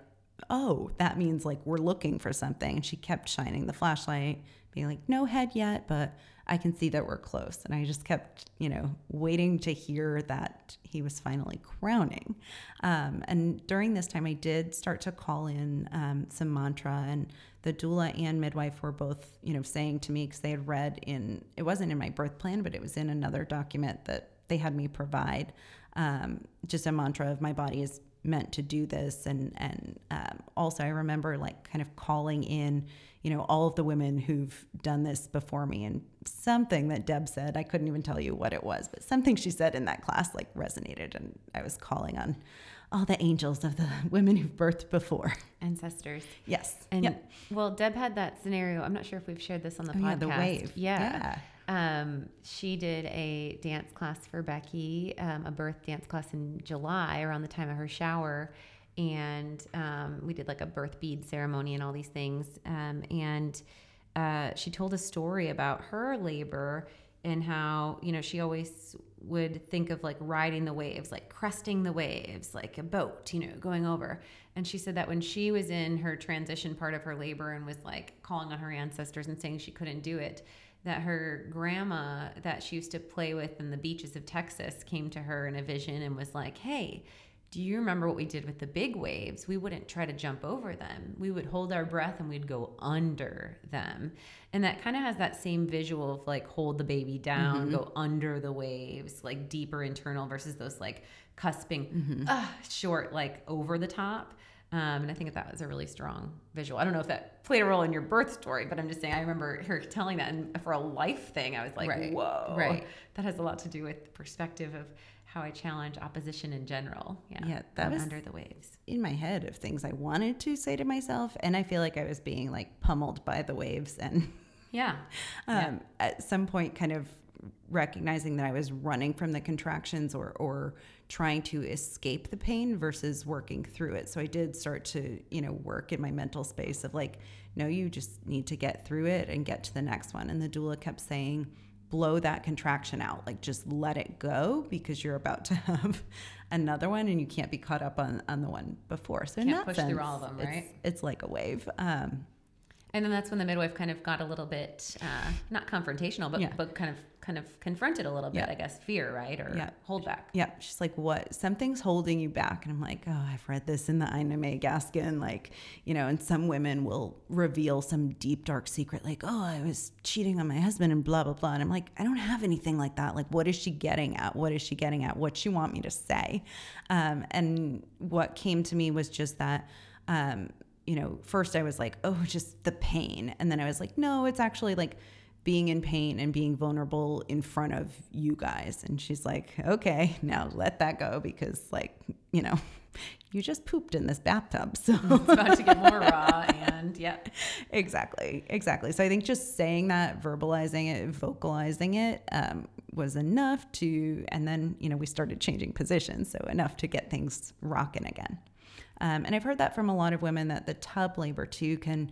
S3: oh, that means like we're looking for something. And she kept shining the flashlight, being like, no head yet, but I can see that we're close. And I just kept, you know, waiting to hear that he was finally crowning. Um, and during this time, I did start to call in um, some mantra, and the doula and midwife were both, you know, saying to me because they had read in, it wasn't in my birth plan, but it was in another document that they had me provide um, just a mantra of my body is meant to do this and and um, also i remember like kind of calling in you know all of the women who've done this before me and something that deb said i couldn't even tell you what it was but something she said in that class like resonated and i was calling on all the angels of the <laughs> women who've birthed before
S2: Ancestors.
S3: yes
S2: And
S3: Yep.
S2: well, Deb had that scenario. I'm not sure if we've shared this on the
S3: Oh,
S2: podcast.
S3: yeah, the wave.
S2: Yeah. Um, she did a dance class for Becky, um, a birth dance class in July around the time of her shower. And um, we did like a birth bead ceremony and all these things. Um, and uh, she told a story about her labor and how, you know, she always would think of like riding the waves, like cresting the waves, like a boat, you know, going over. And she said that when she was in her transition part of her labor and was like calling on her ancestors and saying she couldn't do it, that her grandma that she used to play with in the beaches of Texas came to her in a vision and was like, Hey, do you remember what we did with the big waves? We wouldn't try to jump over them. We would hold our breath and we'd go under them. And that kind of has that same visual of like hold the baby down, go under the waves, like deeper internal versus those like cusping, ah, short, like over the top. Um, and I think that, that was a really strong visual. I don't know if that played a role in your birth story, but I'm just saying I remember her telling that, and for a life thing, I was like,
S3: Right,
S2: "Whoa!"
S3: right.
S2: That has a lot to do with the perspective of how I challenge opposition in general. Yeah,
S3: Yeah, that was-
S2: under the waves.
S3: in my head of things i wanted to say to myself and i feel like i was being like pummeled by the waves and <laughs>
S2: Yeah,
S3: um, at some point kind of recognizing that I was running from the contractions or, or trying to escape the pain versus working through it. So I did start to, you know, work in my mental space of like, no, you just need to get through it and get to the next one. And the doula kept saying, blow that contraction out, like just let it go because you're about to <laughs> have another one and you can't be caught up on, on the one before. So in
S2: Can't
S3: that
S2: push through all of them,
S3: it's-
S2: right?
S3: It's, like a wave. Um,
S2: and then that's when the midwife kind of got a little bit uh, not confrontational, but
S3: Yeah.
S2: but kind of kind of confronted a little bit.
S3: Yeah.
S2: I guess fear, right, or
S3: Yeah.
S2: hold back.
S3: Yeah, she's like, "What? Something's holding you back." And I'm like, "Oh, I've read this in the Ina May Gaskin, like, you know." And some women will reveal some deep, dark secret, like, "Oh, I was cheating on my husband," and blah blah blah. And I'm like, I don't have anything like that. Like, what is she getting at? What is she getting at? What she want me to say? Um, and what came to me was just that. Um, you know, first I was like, oh, just the pain. And then I was like, no, it's actually like being in pain and being vulnerable in front of you guys. And she's like, okay, now let that go because, like, you know, <laughs> you just pooped in this bathtub. So <laughs>
S2: It's about to get more raw, and yeah, <laughs>
S3: exactly, exactly. So I think just saying that, verbalizing it, vocalizing it um, was enough to, and then, you know, we started changing positions. So enough to get things rocking again. Um, and I've heard that from a lot of women that the tub labor too can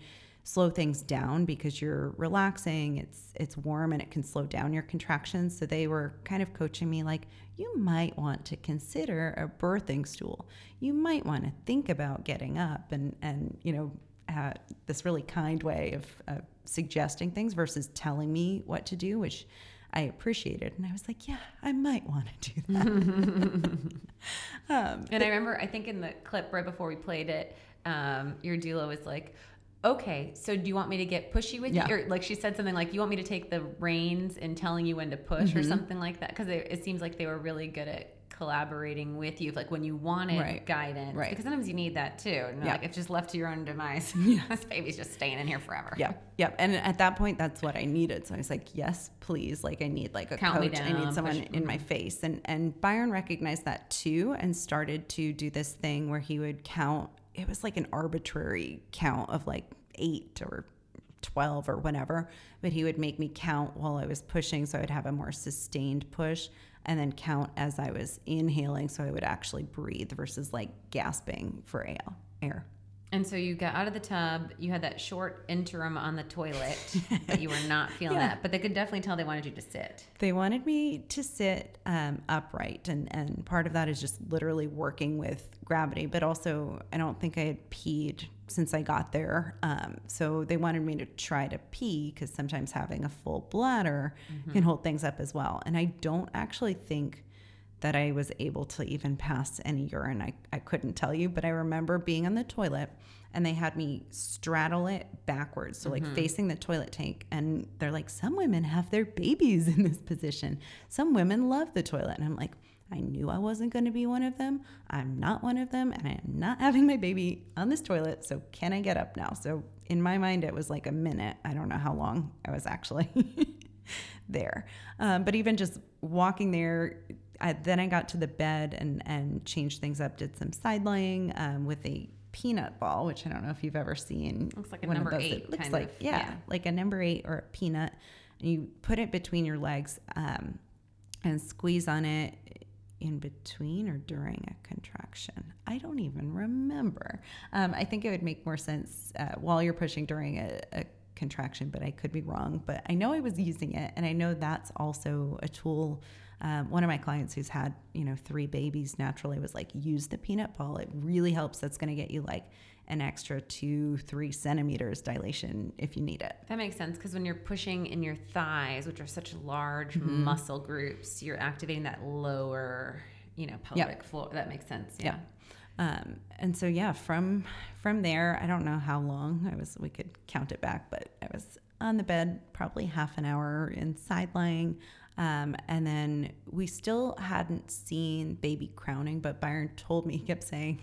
S3: slow things down because you're relaxing it's it's warm and it can slow down your contractions. So they were kind of coaching me like you might want to consider a birthing stool. You might want to think about getting up and and you know uh, this really kind way of uh, suggesting things versus telling me what to do which I appreciated and I was like yeah I might want to do that <laughs> um,
S2: And I remember, I think in the clip right before we played it, um, your doula was like, "Okay, so do you want me to get pushy with
S3: Yeah.
S2: you?" Or like she said something like, "You want me to take the reins and telling you when to push,
S3: Mm-hmm.
S2: or something like that?" Because it, it seems like they were really good at collaborating with you, like when you wanted
S3: Right.
S2: guidance.
S3: Right.
S2: Because sometimes you need that too. And
S3: Yeah.
S2: like if just left to your own demise, <laughs> this baby's just staying in here forever.
S3: Yep, yep. And at that point, that's what I needed. So I was like, yes, please. Like I need like a
S2: Count
S3: coach. I need someone
S2: push-
S3: in my mm-hmm. face. And and Byron recognized that too, and started to do this thing where he would count. It was like an arbitrary count of like eight or 12 or whatever, but he would make me count while I was pushing so I'd have a more sustained push and then count as I was inhaling so I would actually breathe versus like gasping for air.
S2: And so you got out of the tub. You had that short interim on the toilet, but you were not <laughs> feeling
S3: Yeah.
S2: that. But they could definitely tell they wanted you to sit.
S3: They wanted me to sit um, upright, and, and part of that is just literally working with gravity. But also, I don't think I had peed since I got there. Um, so they wanted me to try to pee because sometimes having a full bladder can hold things up as well. And I don't actually think that I was able to even pass any urine. I, I couldn't tell you, but I remember being on the toilet and they had me straddle it backwards. So, like facing the toilet tank. And they're like, some women have their babies in this position. Some women love the toilet. And I'm like, I knew I wasn't going to be one of them. I'm not one of them. And I am not having my baby on this toilet. So, can I get up now? So, in my mind, it was like a minute. I don't know how long I was actually <laughs> there. Um, but even just walking there, I, then I got to the bed and, and changed things up, did some side lying um, with a peanut ball, which I don't know if you've ever seen.
S2: Looks like a number eight,
S3: It looks
S2: kind
S3: like,
S2: of,
S3: yeah,
S2: yeah.
S3: like a number eight or a peanut. And you put it between your legs um, and squeeze on it in between or during a contraction. I don't even remember. Um, I think it would make more sense uh, while you're pushing during a, a contraction, but I could be wrong. But I know I was using it, and I know that's also a tool. Um, one of my clients who's had you know three babies naturally was like, use the peanut ball. It really helps. That's going to get you like an extra two, three centimeters dilation if you need it.
S2: That makes sense because when you're pushing in your thighs, which are such large
S3: Mm-hmm.
S2: muscle groups, you're activating that lower, you know, pelvic floor. That makes sense. Yeah.
S3: Um, and so yeah, from from there, I don't know how long I was. We could count it back, but I was on the bed probably half an hour in side lying. Um, and then we still hadn't seen baby crowning, but Byron told me, he kept saying,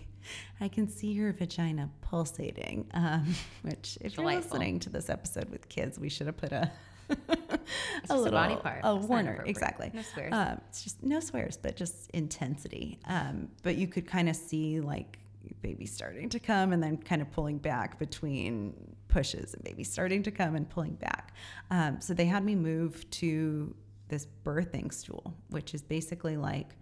S3: I can see your vagina pulsating. Um, <laughs> which, if you're listening to this episode with kids, we should have put a,
S2: It's just <laughs> a body part.
S3: a
S2: It's
S3: warner. Exactly.
S2: No swears.
S3: Um, it's just no swears, but just intensity. Um, but you could kind of see like baby starting to come and then kind of pulling back between pushes and baby starting to come and pulling back. Um, so they had me move to this birthing stool, which is basically like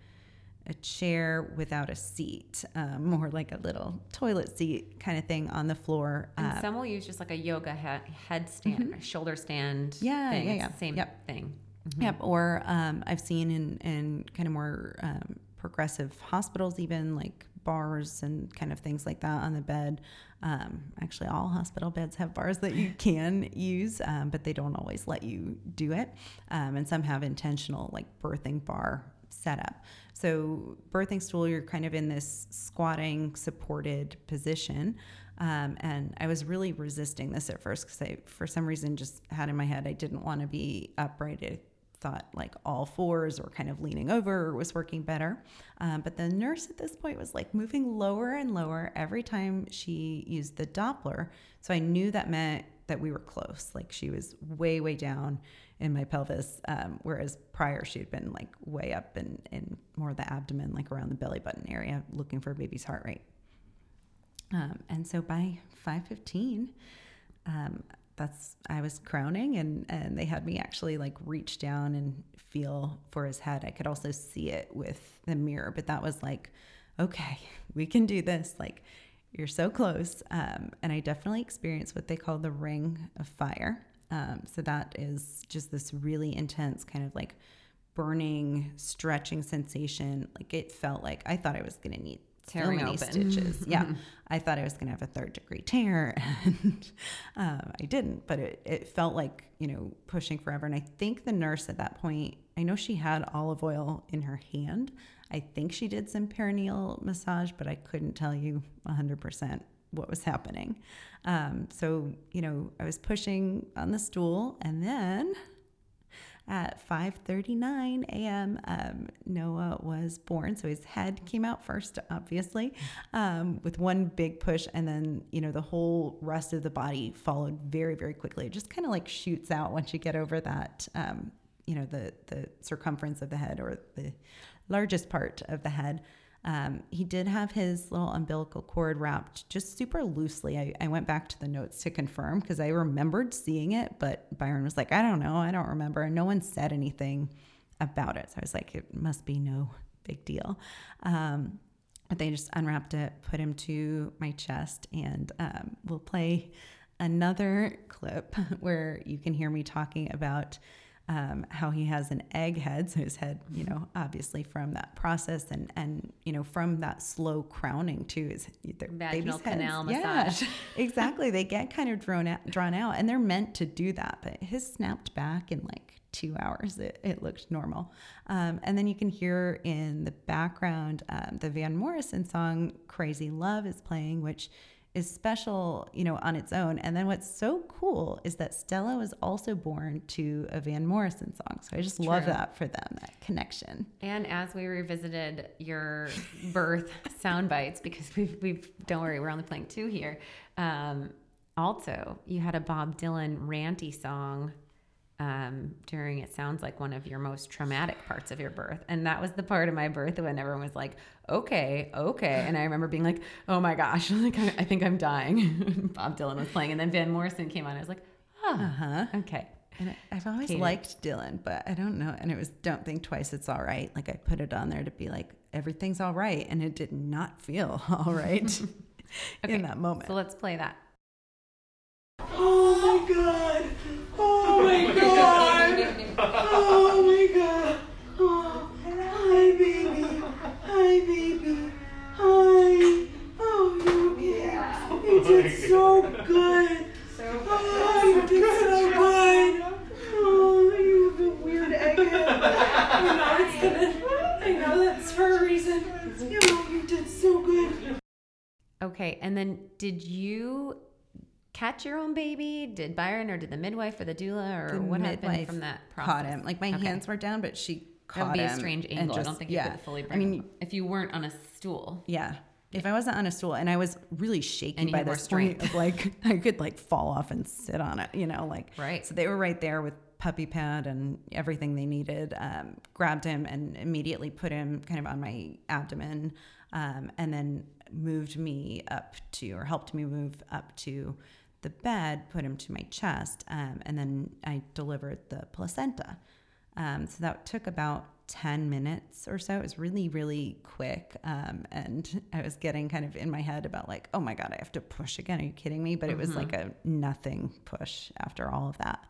S3: a chair without a seat, um, more like a little toilet seat kind of thing on the floor.
S2: And
S3: Um,
S2: some will use just like a yoga he- headstand, shoulder stand.
S3: Mm-hmm. Yeah,
S2: thing.
S3: yeah, yeah.
S2: Same
S3: Yep.
S2: thing.
S3: Yep. Or um, I've seen in, in kind of more um, progressive hospitals, even like bars and kind of things like that on the bed. Um, actually, all hospital beds have bars that you can use, um, but they don't always let you do it. Um, and some have intentional like birthing bar setup. So, birthing stool, you're kind of in this squatting, supported position. Um, and I was really resisting this at first because I, for some reason, just had in my head I didn't want to be upright. I thought like all fours or kind of leaning over was working better. Um, but the nurse at this point was like moving lower and lower every time she used the Doppler. So I knew that meant that we were close. Like she was way, way down in my pelvis, um, whereas prior she had been like way up in, in more the abdomen, like around the belly button area, looking for a baby's heart rate. Um, and so by 5:15, um, that's I was crowning, and and they had me actually like reach down and feel for his head. I could also see it with the mirror, but that was like, okay, <laughs> we can do this. Like you're so close. Um, and I definitely experienced what they call the ring of fire. Um, so that is just this really intense kind of like burning, stretching sensation. Like it felt like I thought I was going to need so many
S2: open.
S3: stitches. <laughs> yeah, I thought I was going to have a third degree tear, <laughs> and um, I didn't. But it, it felt like you know pushing forever. And I think the nurse at that point, I know she had olive oil in her hand. I think she did some perineal massage, but I couldn't tell you 100% what was happening. Um, so, you know, I was pushing on the stool and then at 5:39 a.m. Um, Noah was born, so his head came out first, obviously, um, with one big push, and then you know the whole rest of the body followed very, very quickly. It just kind of like shoots out once you get over that, um, you know, the the circumference of the head or the largest part of the head. Um, he did have his little umbilical cord wrapped just super loosely. I, I went back to the notes to confirm because I remembered seeing it, but Byron was like, I don't know, I don't remember. And no one said anything about it. So I was like, it must be no big deal. Um, but they just unwrapped it, put him to my chest, and um, we'll play another clip <laughs> where you can hear me talking about um, how he has an egg head, so his head, you know, obviously from that process and and you know from that slow crowning too is their
S2: Vaginal
S3: baby's heads-
S2: canal
S3: yeah,
S2: massage. <laughs>
S3: exactly. They get kind of drawn out, drawn out, and they're meant to do that. But his snapped back in like two hours. It, it looked normal. Um, and then you can hear in the background um, the Van Morrison song "Crazy Love" is playing, which is special, you know, on its own. And then what's so cool is that Stella was also born to a Van Morrison song. So I just love that for them, that connection.
S2: And as we revisited your birth <laughs> sound bites, because we've, we've, don't worry, we're only playing two here. Um, also, you had a Bob Dylan ranty song um, during it sounds like one of your most traumatic parts of your birth. And that was the part of my birth when everyone was like, okay, okay. And I remember being like, oh my gosh, <laughs> like I, I think I'm dying. <laughs> Bob Dylan was playing. And then Van Morrison came on. I was like, oh,
S3: Uh-huh.
S2: okay.
S3: And I, I've always
S2: Hate it.
S3: liked Dylan, but I don't know. And it was "Don't Think Twice, It's All Right." Like I put it on there to be like everything's all right, and it did not feel <laughs> all right
S2: Okay,
S3: in that moment.
S2: So let's play that.
S3: oh my god! Oh my god! Oh my god! Oh, hi baby! Hi baby! Hi! Oh, you okay? You did so good! Oh, you did so good! Oh, you have a weird egghead. I know it's gonna. I know that's for a reason. Oh, you did so good.
S2: Okay, and then did you catch your own baby? Did Byron or did the midwife or the doula or
S3: The
S2: what happened from that process?
S3: Caught him. Like my
S2: Okay.
S3: hands were down, but she caught him.
S2: That would be a strange angle. I don't think you
S3: yeah.
S2: could fully
S3: I mean,
S2: him if you weren't on a stool.
S3: Yeah. If I wasn't on a stool and I was really
S2: you
S3: by this point
S2: strength.
S3: of like <laughs> I could like fall off and sit on it, you know, like
S2: Right.
S3: So they were right there with puppy pad and everything they needed. Um, grabbed him and immediately put him kind of on my abdomen, um, and then moved me up to or helped me move up to the bed, put him to my chest, um, and then I delivered the placenta. Um, so that took about 10 minutes or so. It was really, really quick. Um, and I was getting kind of in my head about, like, oh my God, I have to push again. Are you kidding me? But it was like a nothing push after all of that.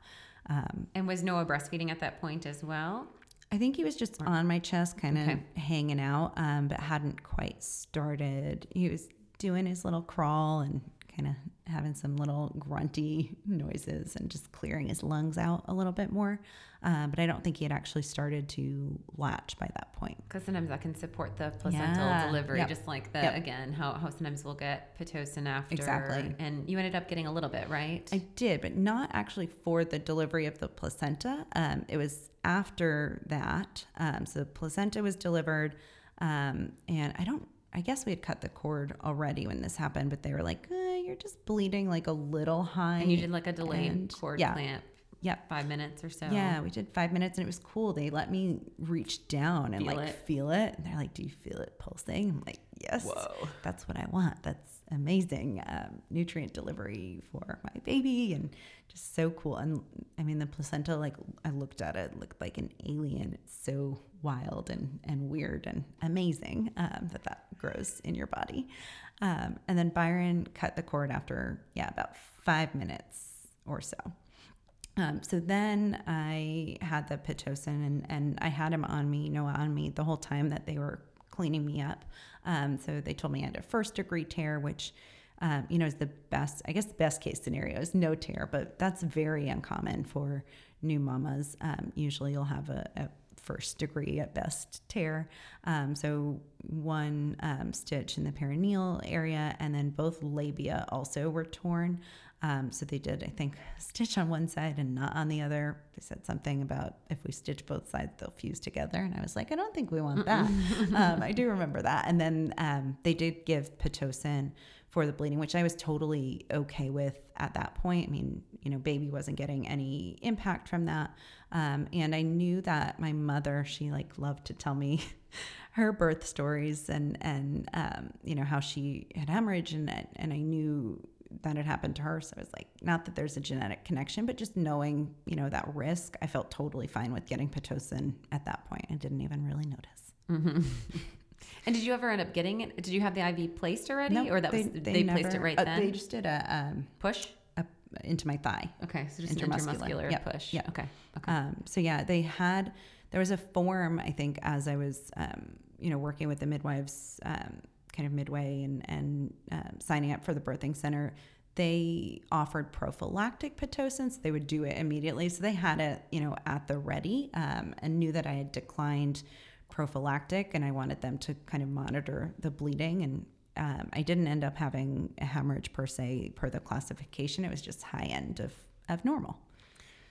S3: Um,
S2: And was Noah breastfeeding at that point as well?
S3: I think he was just on my chest, kind of
S2: Okay.
S3: hanging out, um, but hadn't quite started. He was doing his little crawl and kind of having some little grunty noises and just clearing his lungs out a little bit more. Um, but I don't think he had actually started to latch by that point.
S2: Because sometimes that can support the placental
S3: Yeah.
S2: delivery,
S3: Yep.
S2: just like the
S3: Yep.
S2: again how, how sometimes we'll get pitocin after.
S3: Exactly.
S2: And you ended up getting a little bit, right?
S3: I did, but not actually for the delivery of the placenta. Um, it was after that. Um, so the placenta was delivered, um, and I don't. I guess we had cut the cord already when this happened, but they were like, eh, "You're just bleeding like a little high."
S2: and you did like a delayed
S3: and-
S2: cord
S3: yeah.
S2: clamp,
S3: Yep.
S2: five minutes or so.
S3: Yeah, we did five minutes and it was cool. They let me reach down and
S2: Feel
S3: like
S2: it.
S3: feel it. And they're like, Do you feel it pulsing? I'm like, Yes.
S2: Whoa.
S3: That's what I want. That's amazing. Um, nutrient delivery for my baby and just so cool. And I mean, the placenta, like, I looked at it, looked like an alien. It's so wild and, and weird and amazing um, that that grows in your body. Um, and then Byron cut the cord after, yeah, about five minutes or so. Um, so then I had the Pitocin and, and I had him on me, Noah on me the whole time that they were cleaning me up. Um, so they told me I had a first degree tear, which, um, you know, is the best, I guess the best case scenario is no tear, but that's very uncommon for new mamas. Um, usually you'll have a, a first degree at best tear. Um, so one um, stitch in the perineal area and then both labia also were torn. Um, so they did, I think, stitch on one side and not on the other. They said something about if we stitch both sides, they'll fuse together. And I was like, I don't think we want that. <laughs> um, I do remember that. And then um, they did give Pitocin for the bleeding, which I was totally okay with at that point. I mean, you know, baby wasn't getting any impact from that. Um, and I knew that my mother, she like loved to tell me <laughs> her birth stories and, and, um, you know, how she had hemorrhage and, and I knew that had happened to her. So I was like, not that there's a genetic connection, but just knowing, you know, that risk, I felt totally fine with getting Pitocin at that point. I didn't even really notice. <laughs>
S2: And did you ever end up getting it? Did you have the IV placed already,
S3: Nope,
S2: or that was they, placed it right
S3: uh,
S2: then?
S3: They just did a, um,
S2: Push.
S3: a into my thigh.
S2: Okay, so just
S3: Intramuscular. Yep,
S2: push.
S3: yep.
S2: Okay. Okay.
S3: Um, so yeah, they had there was a form I think as I was um, you know working with the midwives um, kind of midway and and um, signing up for the birthing center. They offered prophylactic pitocin, so they would do it immediately. So they had it, you know, at the ready, um, and knew that I had declined prophylactic, and I wanted them to kind of monitor the bleeding. And um, I didn't end up having a hemorrhage per se per the classification. It was just high end of of normal.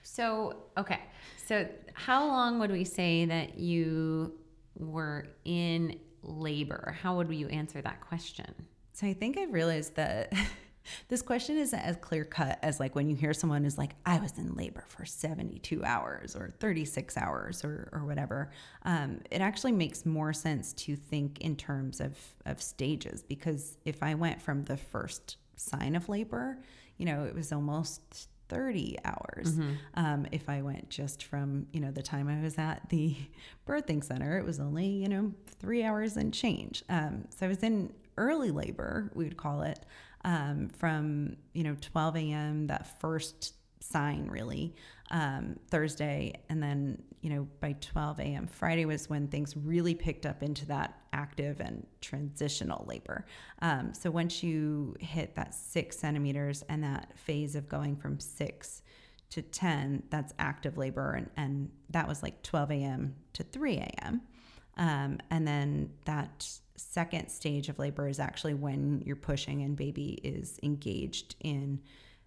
S2: So, okay. So, how long would we say that you were in labor? How would you answer that question?
S3: So I think I've realized that <laughs> this question isn't as clear cut as like when you hear someone is like, I was in labor for 72 hours or 36 hours or, or whatever. Um, it actually makes more sense to think in terms of, of stages because if I went from the first sign of labor, you know, it was almost 30 hours. Um, if I went just from, you know, the time I was at the <laughs> birthing center, it was only, you know, three hours and change. Um, so I was in early labor, we would call it, um, from, you know, 12 a.m., that first sign really, um, Thursday. And then, you know, by 12 a.m. Friday was when things really picked up into that active and transitional labor. Um, so once you hit that six centimeters and that phase of going from six to 10, that's active labor. And, and that was like 12 a.m. to 3 a.m. Um, and then that second stage of labor is actually when you're pushing and baby is engaged in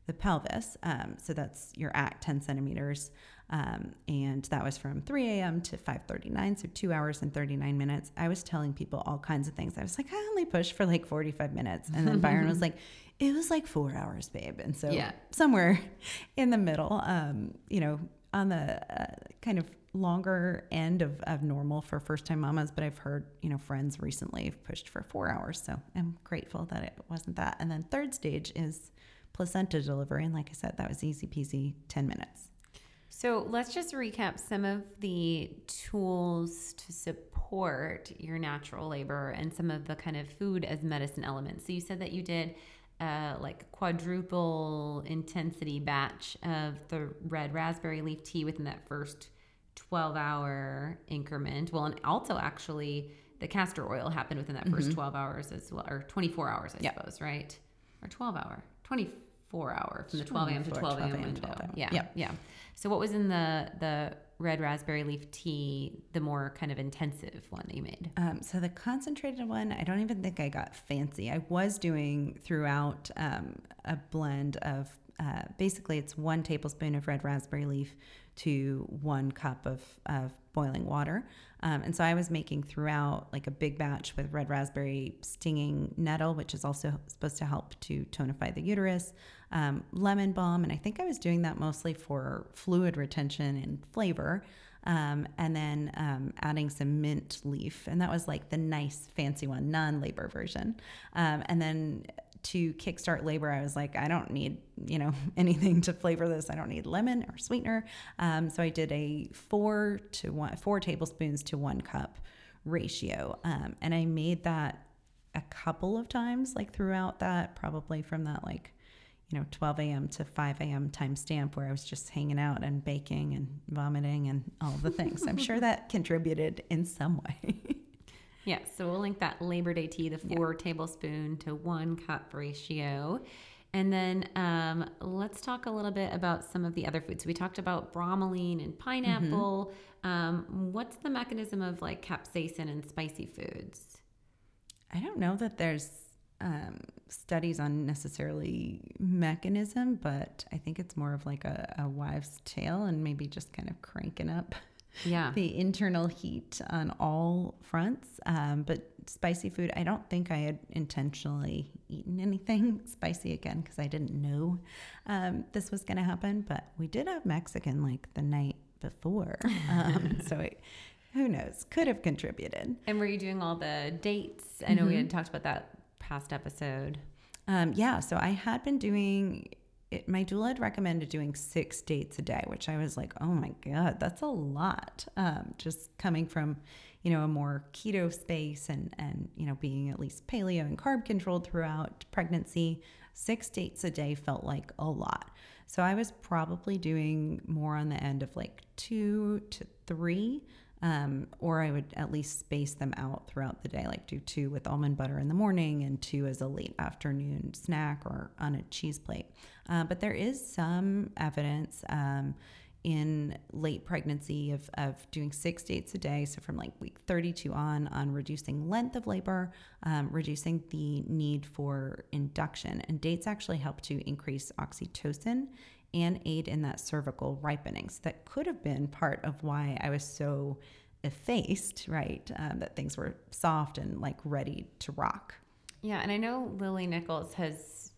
S3: the pelvis. Um, so that's you're at 10 centimeters. Um, and that was from 3 a.m. to 5:39, so two hours and 39 minutes. I was telling people all kinds of things. I was like, I only pushed for like 45 minutes, and then Byron was <laughs> like, It was like four hours, babe. And so
S2: Yeah.
S3: somewhere in the middle, um, you know, on the uh, kind of longer end of, of normal for first time mamas, but I've heard, you know, friends recently have pushed for four hours. So I'm grateful that it wasn't that. And then third stage is placenta delivery. And like I said, that was easy peasy, 10 minutes.
S2: So let's just recap some of the tools to support your natural labor and some of the kind of food as medicine elements. So you said that you did uh, like quadruple intensity batch of the red raspberry leaf tea within that first 12 hour increment. Well, and also actually the castor oil happened within that 1st 12 hours as well, or 24 hours, I
S3: Yep.
S2: suppose, right? Or 12 hour, 24 hour from the 12 a.m. to 12 a.m.
S3: 12 a.m. to
S2: window.
S3: 12 a.m.
S2: Yeah. Yeah. So what was in the the red raspberry leaf tea, the more kind of intensive one that you made?
S3: Um, so the concentrated one, I don't even think I got fancy. I was doing throughout um, a blend of uh, basically it's one tablespoon of red raspberry leaf to one cup of, of boiling water. Um, and so I was making throughout like a big batch with red raspberry stinging nettle, which is also supposed to help to tonify the uterus, um, lemon balm. And I think I was doing that mostly for fluid retention and flavor um, and then um, adding some mint leaf, and that was like the nice fancy one, non-labor version. Um, and then to kickstart labor, I was like, I don't need you know <laughs> anything to flavor this. I don't need lemon or sweetener. Um, so I did a four to one, four tablespoons to one cup ratio, um, and I made that a couple of times, like throughout that, probably from that like you know 12 a.m. to 5 a.m. timestamp where I was just hanging out and baking and vomiting and all the things. I'm sure <laughs> that contributed in some way. <laughs>
S2: Yeah, so we'll link that Labor Day tea, the four tablespoon to one cup ratio. And then um, let's talk a little bit about some of the other foods. We talked about bromelain and pineapple. Um, what's the mechanism of like capsaicin and spicy foods?
S3: I don't know that there's um, studies on necessarily mechanism, but I think it's more of like a, a wives' tale and maybe just kind of cranking up
S2: Yeah.
S3: the internal heat on all fronts. Um, but spicy food, I don't think I had intentionally eaten <laughs> anything spicy again because I didn't know um, this was going to happen. But we did have Mexican like the night before. Um, <laughs> so it, who knows? Could have contributed.
S2: And were you doing all the dates? I know we had talked about that past episode.
S3: Um, yeah, so I had been doing it, my doula had recommended doing six dates a day, which I was like, oh my God, that's a lot. Um, just coming from, you know, a more keto space and, and, you know, being at least paleo and carb controlled throughout pregnancy. six dates a day felt like a lot. So I was probably doing more on the end of like two to three. Um, or I would at least space them out throughout the day, like do two with almond butter in the morning and two as a late afternoon snack or on a cheese plate. Uh, but there is some evidence um, in late pregnancy of, of doing six dates a day. So from like week 32 on, on reducing length of labor, um, reducing the need for induction. And dates actually help to increase oxytocin and aid in that cervical ripening. So that could have been part of why I was so effaced, right? Um, that things were soft and like ready to rock.
S2: Yeah, and I know Lily Nichols has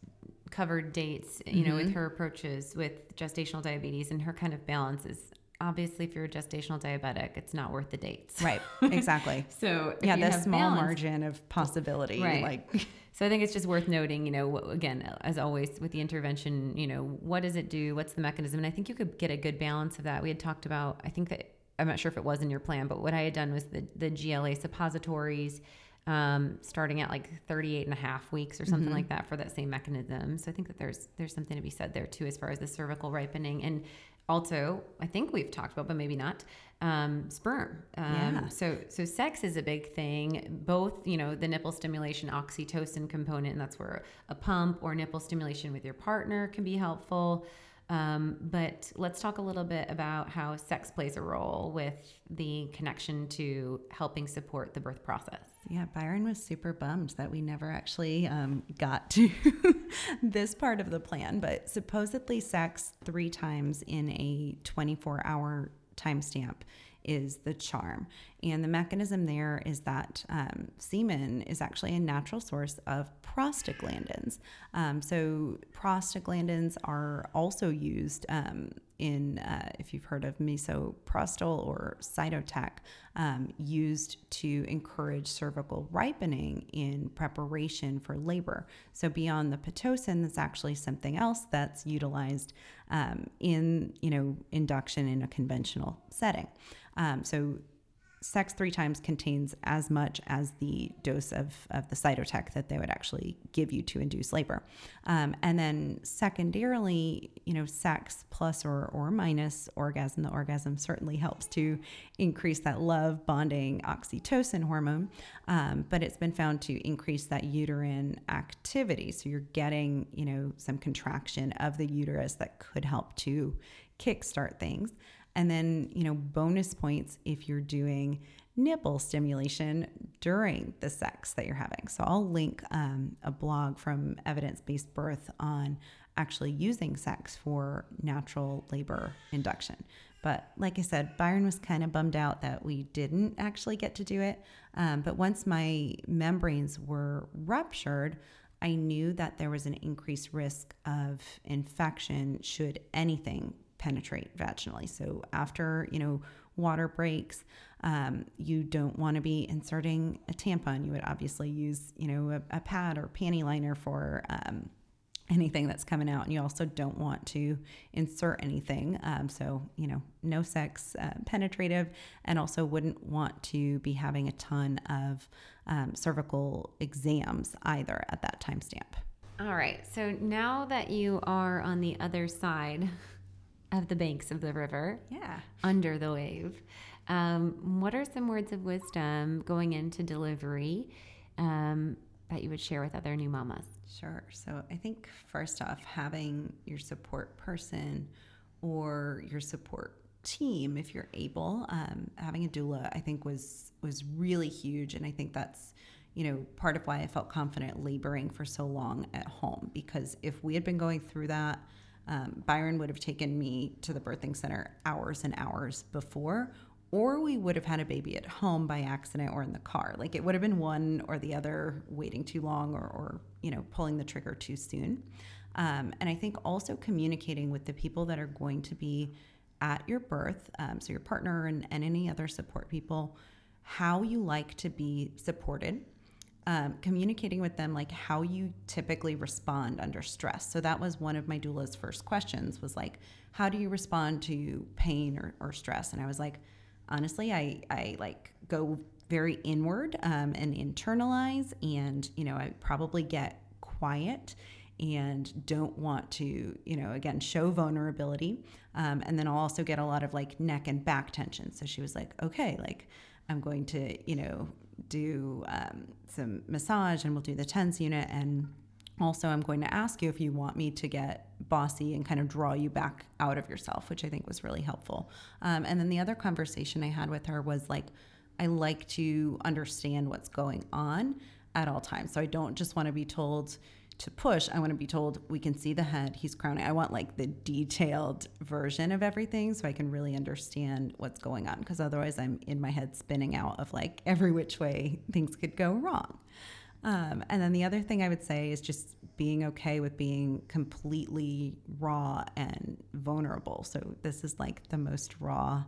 S2: covered dates, you know,
S3: Mm-hmm.
S2: with her approaches with gestational diabetes and her kind of balance is obviously if you're a gestational diabetic, it's not worth the dates.
S3: Right, <laughs> exactly.
S2: So
S3: yeah, the small
S2: balance-
S3: margin of possibility.
S2: Right.
S3: Like, <laughs>
S2: So I think it's just worth noting, you know, again, as always with the intervention, you know, what does it do? What's the mechanism? And I think you could get a good balance of that. We had talked about, I think that, I'm not sure if it was in your plan, but what I had done was the, the GLA suppositories, um, starting at like 38 and a half weeks or something like that for that same mechanism. So I think that there's, there's something to be said there too, as far as the cervical ripening and also, I think we've talked about, but maybe not, um, sperm. Um,
S3: Yeah.
S2: So, so sex is a big thing. Both, you know, the nipple stimulation oxytocin component, and that's where a pump or nipple stimulation with your partner can be helpful. Um, but let's talk a little bit about how sex plays a role with the connection to helping support the birth process.
S3: Yeah, Byron was super bummed that we never actually um, got to <laughs> this part of the plan. But supposedly, sex three times in a 24 hour timestamp is the charm. And the mechanism there is that um, semen is actually a natural source of prostaglandins. Um, so, prostaglandins are also used um, in, uh, if you've heard of misoprostol or cytotec, um, used to encourage cervical ripening in preparation for labor. So, beyond the Pitocin, that's actually something else that's utilized um, in, you know, induction in a conventional setting. Um, so, sex three times contains as much as the dose of, of the cytotec that they would actually give you to induce labor. Um, and then secondarily, you know, sex plus or, or minus orgasm, the orgasm certainly helps to increase that love bonding oxytocin hormone. Um, but it's been found to increase that uterine activity. So you're getting, you know, some contraction of the uterus that could help to kickstart things. And then, you know, bonus points if you're doing nipple stimulation during the sex that you're having. So I'll link um, a blog from Evidence Based Birth on actually using sex for natural labor induction. But like I said, Byron was kind of bummed out that we didn't actually get to do it. Um, but once my membranes were ruptured, I knew that there was an increased risk of infection should anything penetrate vaginally. So after, you know, water breaks, um, you don't want to be inserting a tampon. You would obviously use, you know, a, a pad or panty liner for um, anything that's coming out. And you also don't want to insert anything. Um, so, you know, no sex uh, penetrative, and also wouldn't want to be having a ton of um, cervical exams either at that timestamp.
S2: All right. So now that you are on the other side of the banks of the river,
S3: Yeah.
S2: under the wave, um, what are some words of wisdom going into delivery um, that you would share with other new mamas?
S3: Sure. So I think first off, having your support person or your support team, if you're able, um, having a doula, I think was was really huge, and I think that's you know part of why I felt confident laboring for so long at home because if we had been going through that. Um, Byron would have taken me to the birthing center hours and hours before, or we would have had a baby at home by accident or in the car. Like it would have been one or the other, waiting too long or, or you know, pulling the trigger too soon. Um, and I think also communicating with the people that are going to be at your birth, um, so your partner and, and any other support people, how you like to be supported. Um, communicating with them like how you typically respond under stress so that was one of my doula's first questions was like how do you respond to pain or, or stress and i was like honestly i i like go very inward um, and internalize and you know i probably get quiet and don't want to, you know, again, show vulnerability. Um, and then I'll also get a lot of like neck and back tension. So she was like, okay, like I'm going to, you know, do um, some massage and we'll do the TENS unit. And also, I'm going to ask you if you want me to get bossy and kind of draw you back out of yourself, which I think was really helpful. Um, and then the other conversation I had with her was like, I like to understand what's going on at all times. So I don't just want to be told to push. I want to be told we can see the head, he's crowning. I want like the detailed version of everything so I can really understand what's going on because otherwise I'm in my head spinning out of like every which way things could go wrong. Um, and then the other thing I would say is just being okay with being completely raw and vulnerable. So this is like the most raw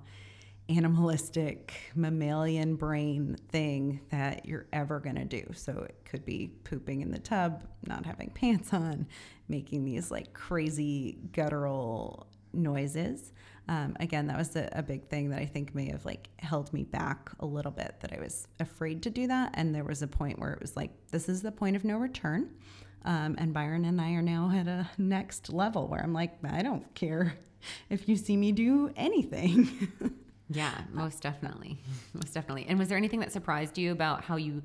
S3: animalistic mammalian brain thing that you're ever going to do. So it could be pooping in the tub, not having <laughs> pants on, making these like crazy guttural noises. Um, again, that was a, a, big thing that I think may have like held me back a little bit that I was afraid to do that. And there was a point where it was like, this is the point of no return. Um, and Byron and I are now at a next level where I'm like, I don't care <laughs> if you see me do anything. <laughs>
S2: Yeah, most definitely. <laughs> Most definitely. And was there anything that surprised you about how you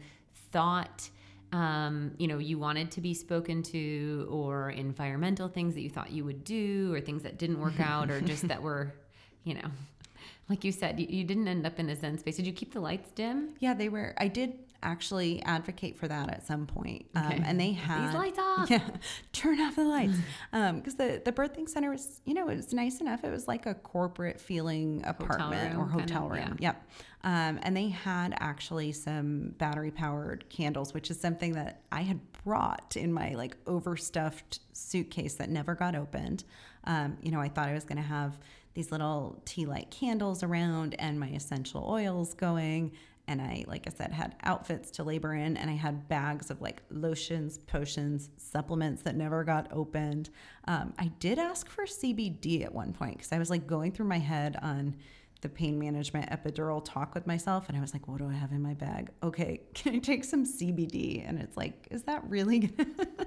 S2: thought um, you know, you wanted to be spoken to or environmental things that you thought you would do or things that didn't work out or just that were, <laughs> you know, <laughs> like you said, you, you didn't end up in a Zen space. Did you keep the lights dim?
S3: Yeah, they were. I did actually advocate for that at some point. Um, okay. and they had
S2: these lights <laughs> off.
S3: Yeah, turn off the lights. Because um, the the birthing center was, you know, it was nice enough. It was like a corporate feeling apartment hotel or hotel room. Of, yeah. Yep. Um, and they had actually some battery powered candles, which is something that I had brought in my like overstuffed suitcase that never got opened. Um, you know, I thought I was going to have these little tea light candles around and my essential oils going and I, like I said, had outfits to labor in, and I had bags of like lotions, potions, supplements that never got opened. Um, I did ask for CBD at one point because I was like going through my head on the pain management epidural talk with myself, and I was like, what do I have in my bag? Okay, <laughs> can I take some CBD? And it's like, is that really <laughs> gonna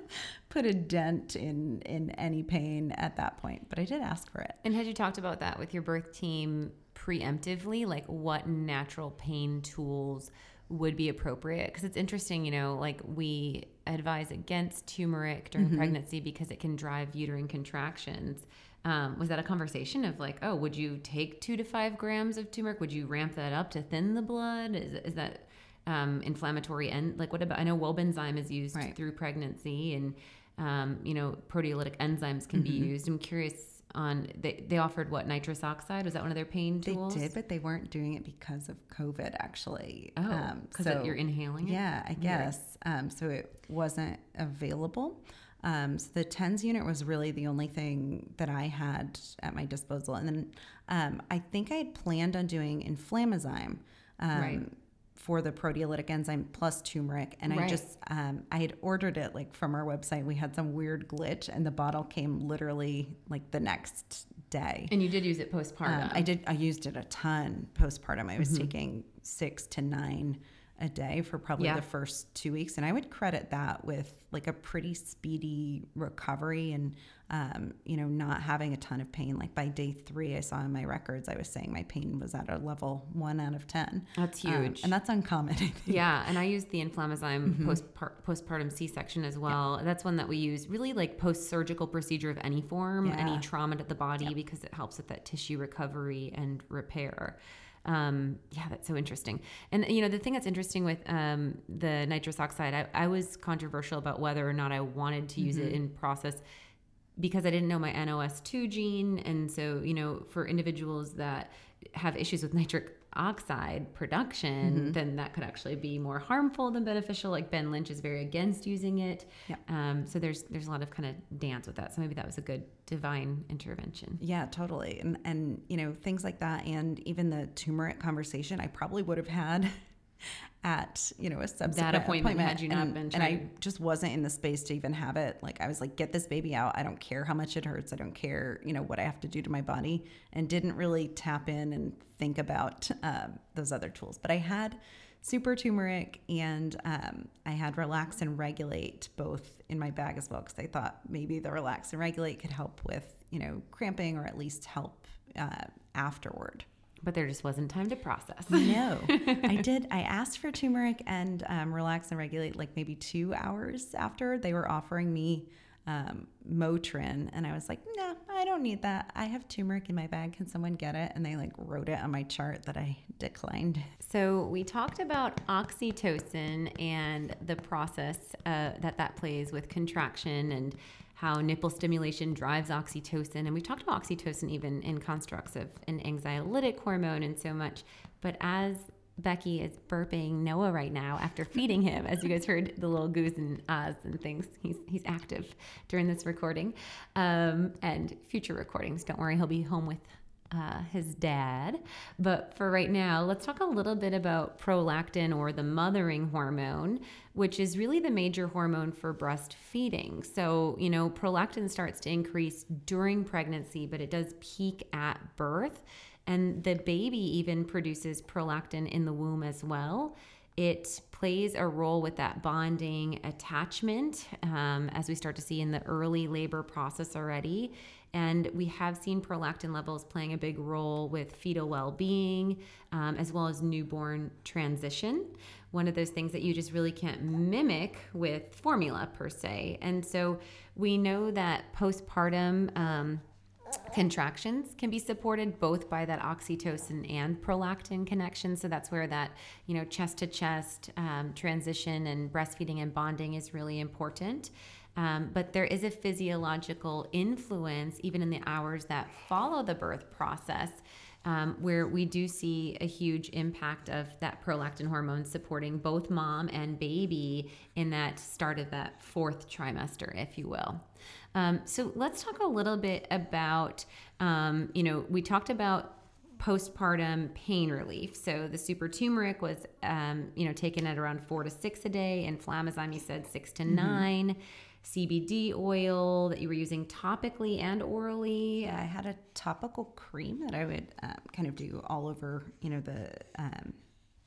S3: put a dent in in any pain at that point? But I did ask for it.
S2: And had you talked about that with your birth team preemptively, like what natural pain tools would be appropriate? Because it's interesting, you know, like we advise against turmeric during mm-hmm. pregnancy because it can drive uterine contractions. Um, was that a conversation of like, oh, would you take two to five grams of turmeric? Would you ramp that up to thin the blood? Is, is that um, inflammatory? And like, what about, I know Wobenzym is used right. through pregnancy and, um, you know, proteolytic enzymes can mm-hmm. be used. I'm curious on they, they offered what nitrous oxide? Was that one of their pain tools?
S3: they did but they weren't doing it because of covid actually.
S2: Oh because um, so, you're inhaling it?
S3: Yeah i guess. Um, so it wasn't available. Um, so the TENS unit was really the only thing that I had at my disposal. And then um, I think I had planned on doing Inflammazyme. Um, right for the proteolytic enzyme plus turmeric and right. i just um, i had ordered it like from our website we had some weird glitch and the bottle came literally like the next day
S2: and you did use it postpartum um,
S3: i did i used it a ton postpartum i was mm-hmm. taking six to nine a day for probably yeah. the first two weeks. And I would credit that with like a pretty speedy recovery and, um, you know, not having a ton of pain. Like by day three, I saw in my records, I was saying my pain was at a level one out of 10.
S2: That's um, huge.
S3: Um, and that's uncommon, <laughs>
S2: Yeah. And I used the Inflammazyme mm-hmm. postpartum C section as well. Yeah. That's one that we use really like post surgical procedure of any form, yeah. any trauma to the body, because it helps with that tissue recovery and repair. Um, yeah, that's so interesting. And you know, the thing that's interesting with um, the nitrous oxide, I, I, was controversial about whether or not I wanted to use mm-hmm. it in process because I didn't know my NOS2 gene, and so you know, for individuals that have issues with nitric oxide production, mm-hmm. then that could actually be more harmful than beneficial. Like Ben Lynch is very against using it. Yep. Um, so there's there's a lot of kind of dance with that. So maybe that was a good divine intervention.
S3: Yeah, totally. And and you know things like that, and even the turmeric conversation, I probably would have had. At you know a subsequent
S2: that appointment, appointment. had you not
S3: and,
S2: been
S3: and I just wasn't in the space to even have it like I was like get this baby out I don't care how much it hurts I don't care you know what I have to do to my body and didn't really tap in and think about um, those other tools but I had super turmeric, and um, I had relax and regulate both in my bag as well because I thought maybe the relax and regulate could help with you know cramping or at least help uh, afterward.
S2: But there just wasn't time to process.
S3: No, I <laughs> did. I asked for turmeric and um, relax and regulate like maybe two hours after they were offering me um, Motrin, and I was like, no, I don't need that. I have turmeric in my bag. Can someone get it? And they like wrote it on my chart that I declined.
S2: So we talked about oxytocin and the process uh, that that plays with contraction and how nipple stimulation drives oxytocin. And we talked about oxytocin even in constructs of an anxiolytic hormone and so much. But as Becky is burping Noah right now after <laughs> feeding him, as you guys heard the little goose and ahs and things. He's he's active during this recording, um, and future recordings. Don't worry, he'll be home with uh, his dad. But for right now, let's talk a little bit about prolactin or the mothering hormone, which is really the major hormone for breastfeeding. So, you know, prolactin starts to increase during pregnancy, but it does peak at birth. And the baby even produces prolactin in the womb as well. It plays a role with that bonding attachment, um, as we start to see in the early labor process already. And we have seen prolactin levels playing a big role with fetal well being um, as well as newborn transition. One of those things that you just really can't mimic with formula per se. And so we know that postpartum. Um, contractions can be supported both by that oxytocin and prolactin connection so that's where that you know chest to chest transition and breastfeeding and bonding is really important um, but there is a physiological influence, even in the hours that follow the birth process, um, where we do see a huge impact of that prolactin hormone supporting both mom and baby in that start of that fourth trimester, if you will. Um, so let's talk a little bit about, um, you know, we talked about postpartum pain relief. So the super turmeric was, um, you know, taken at around four to six a day, and flamazime you said six to mm-hmm. nine. CBD oil that you were using topically and orally.
S3: I had a topical cream that I would um, kind of do all over, you know, the um,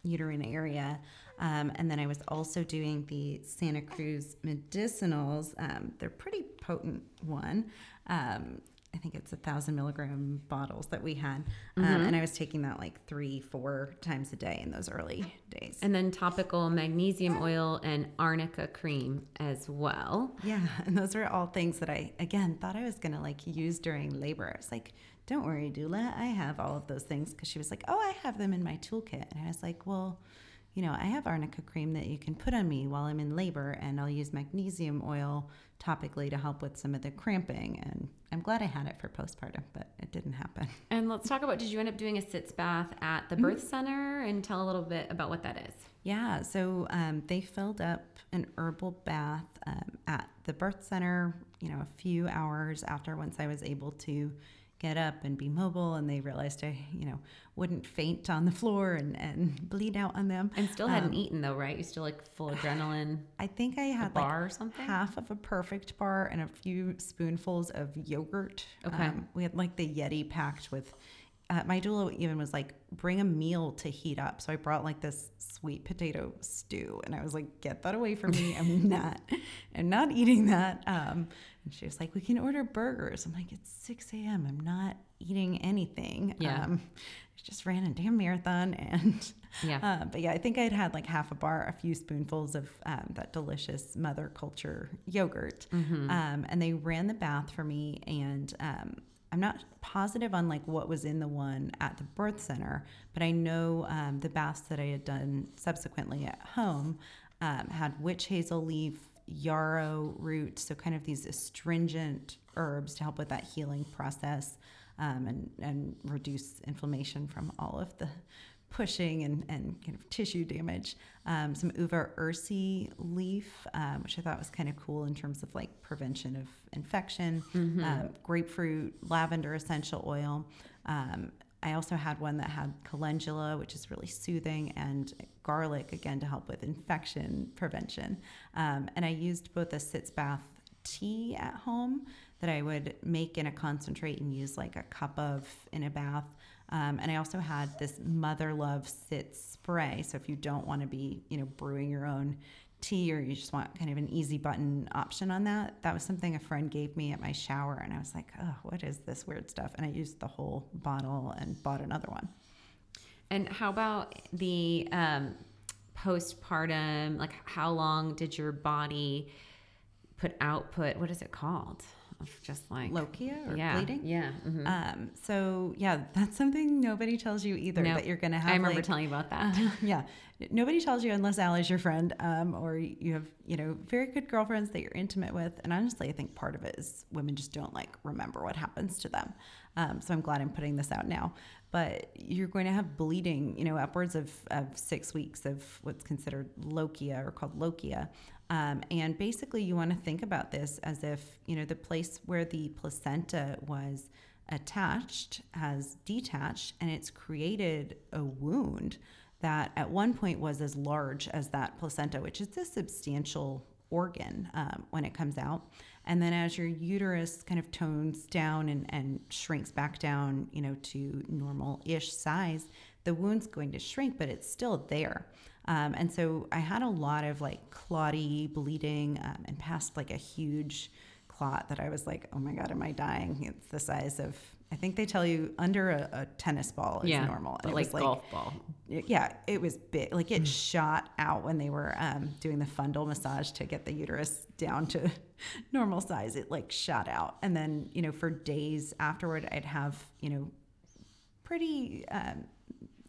S3: uterine area. Um, and then I was also doing the Santa Cruz medicinals. Um, they're pretty potent one. Um, I think it's a thousand milligram bottles that we had. Um, mm-hmm. And I was taking that like three, four times a day in those early days.
S2: And then topical magnesium oil and arnica cream as well.
S3: Yeah. <laughs> And those are all things that I, again, thought I was going to like use during labor. I was like, don't worry, doula. I have all of those things. Cause she was like, oh, I have them in my toolkit. And I was like, well, you know, I have arnica cream that you can put on me while I'm in labor, and I'll use magnesium oil topically to help with some of the cramping. And I'm glad I had it for postpartum, but it didn't happen. <laughs>
S2: And let's talk about did you end up doing a sitz bath at the birth mm-hmm. center and tell a little bit about what that is?
S3: Yeah, so um, they filled up an herbal bath um, at the birth center, you know, a few hours after once I was able to get up and be mobile and they realized I, you know, wouldn't faint on the floor and, and bleed out on them.
S2: And still hadn't um, eaten though, right? You still like full <sighs> adrenaline.
S3: I think I had like or something? half of a perfect bar and a few spoonfuls of yogurt.
S2: Okay. Um,
S3: we had like the Yeti packed with uh, my doula even was like, bring a meal to heat up. So I brought like this sweet potato stew, and I was like, get that away from me. I'm <laughs> not, I'm not eating that. Um, and she was like, we can order burgers. I'm like, it's 6 a.m. I'm not eating anything.
S2: Yeah. Um,
S3: I just ran a damn marathon, <laughs> and yeah. Uh, but yeah, I think I'd had like half a bar, a few spoonfuls of um, that delicious mother culture yogurt, mm-hmm. um, and they ran the bath for me, and um, I'm not positive on like what was in the one at the birth center, but I know um, the baths that I had done subsequently at home um, had witch hazel leaf, yarrow root, so kind of these astringent herbs to help with that healing process um, and and reduce inflammation from all of the pushing and, and kind of tissue damage. Um, some uva ursi leaf, um, which I thought was kind of cool in terms of like prevention of infection. Mm-hmm. Um, grapefruit, lavender essential oil. Um, I also had one that had calendula, which is really soothing, and garlic, again, to help with infection prevention. Um, and I used both a sitz bath tea at home that I would make in a concentrate and use like a cup of in a bath Um, and I also had this Mother Love Sitz spray. So if you don't want to be, you know, brewing your own tea or you just want kind of an easy button option on that, that was something a friend gave me at my shower. And I was like, oh, what is this weird stuff? And I used the whole bottle and bought another one.
S2: And how about the um, postpartum? Like, how long did your body put output? What is it called? Of Just like
S3: Lochia or
S2: yeah,
S3: bleeding?
S2: Yeah. mhm.
S3: Um, so yeah, that's something nobody tells you either
S2: No,
S3: that you're gonna have.
S2: I remember
S3: like-
S2: telling you about that. <laughs> <laughs>
S3: yeah, nobody tells you unless Ali's your friend, um, or you have you know very good girlfriends that you're intimate with. And honestly, I think part of it is women just don't like remember what happens to them. Um, so I'm glad I'm putting this out now. But you're going to have bleeding, you know, upwards of, of six weeks of what's considered lochia or called lochia. Um, and basically, you want to think about this as if, you know, the place where the placenta was attached has detached and it's created a wound that at one point was as large as that placenta, which is a substantial organ um, when it comes out. And then as your uterus kind of tones down and, and shrinks back down, you know, to normal ish size, the wound's going to shrink, but it's still there. Um, and so I had a lot of like clotty bleeding um, and passed like a huge clot that I was like, oh my God, am I dying? It's the size of, I think they tell you under a, a tennis ball is
S2: yeah,
S3: normal.
S2: But
S3: it
S2: like,
S3: was
S2: golf ball.
S3: yeah, it was big. Like it shot out when they were um, doing the fundal massage to get the uterus down to <laughs> normal size. It like shot out. And then, you know, for days afterward, I'd have, you know, pretty um,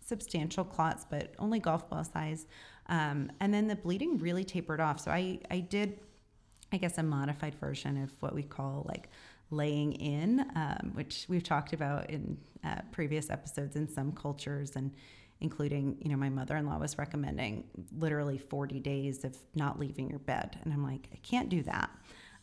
S3: substantial clots, but only golf ball size. Um, and then the bleeding really tapered off. So I, I did, I guess, a modified version of what we call like laying in, um, which we've talked about in uh, previous episodes in some cultures and including, you know, my mother-in-law was recommending literally 40 days of not leaving your bed. And I'm like, I can't do that.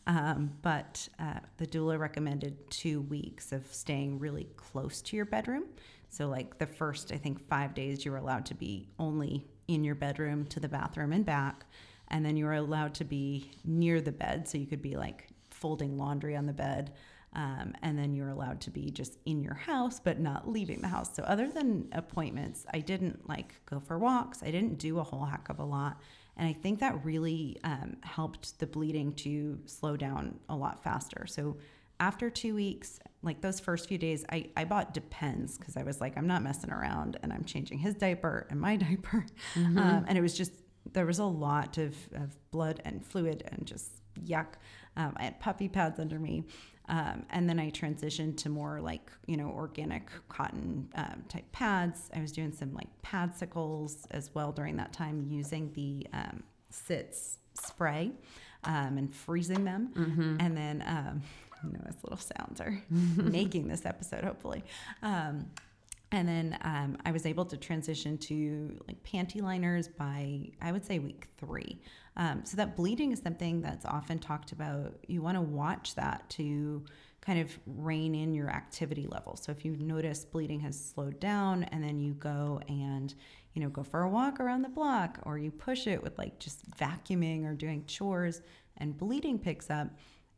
S3: Um, but uh, the doula recommended two weeks of staying really close to your bedroom. So, like the first, I think, five days, you were allowed to be only in your bedroom to the bathroom and back. And then you were allowed to be near the bed. So, you could be like folding laundry on the bed. Um, and then you're allowed to be just in your house, but not leaving the house. So, other than appointments, I didn't like go for walks. I didn't do a whole heck of a lot. And I think that really um, helped the bleeding to slow down a lot faster. So, after two weeks, like those first few days, I, I bought Depends because I was like, I'm not messing around and I'm changing his diaper and my <laughs> diaper. Um, and it was just, there was a lot of, of blood and fluid and just yuck. Um, I had puppy pads under me. Um, and then I transitioned to more like, you know, organic cotton um, type pads. I was doing some like padsicles as well during that time using the um, sitz spray um, and freezing them. And then, as little sounds are <laughs> making this episode, hopefully. Um, and then um, I was able to transition to like panty liners by, I would say, week three. Um, so that bleeding is something that's often talked about. You want to watch that to kind of rein in your activity level. So if you notice bleeding has slowed down and then you go and, you know, go for a walk around the block or you push it with like just vacuuming or doing chores and bleeding picks up,